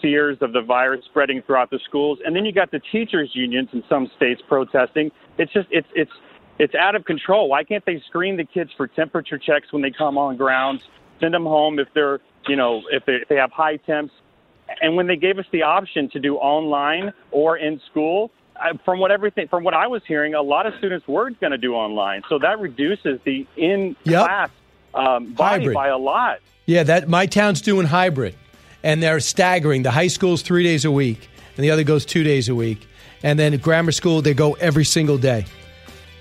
fears of the virus spreading throughout the schools." And then you got the teachers' unions in some states protesting. It's just it's it's it's out of control. Why can't they screen the kids for temperature checks when they come on grounds? Send them home if they're, you know, if they, if they have high temps. And when they gave us the option to do online or in school, I, from what everything, from what I was hearing, a lot of students were going to do online. So that reduces the in class yep. um, body by a lot. Yeah, that my town's doing hybrid, and they're staggering. The high school's three days a week, and the other goes two days a week. And then grammar school, they go every single day.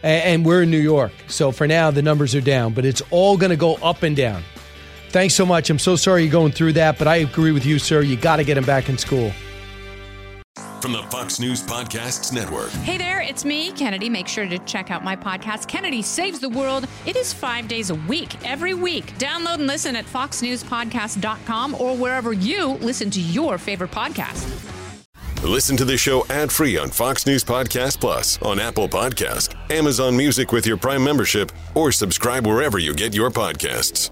And, and we're in New York, so for now the numbers are down, but it's all going to go up and down. Thanks so much. I'm so sorry you're going through that, but I agree with you, sir. You got to get him back in school. From the Fox News Podcasts Network. Hey there, it's me, Kennedy. Make sure to check out my podcast, Kennedy Saves the World. It is five days a week, every week. Download and listen at foxnewspodcast.com or wherever you listen to your favorite podcast. Listen to the show ad free on Fox News Podcast Plus, on Apple Podcast, Amazon Music with your Prime membership, or subscribe wherever you get your podcasts.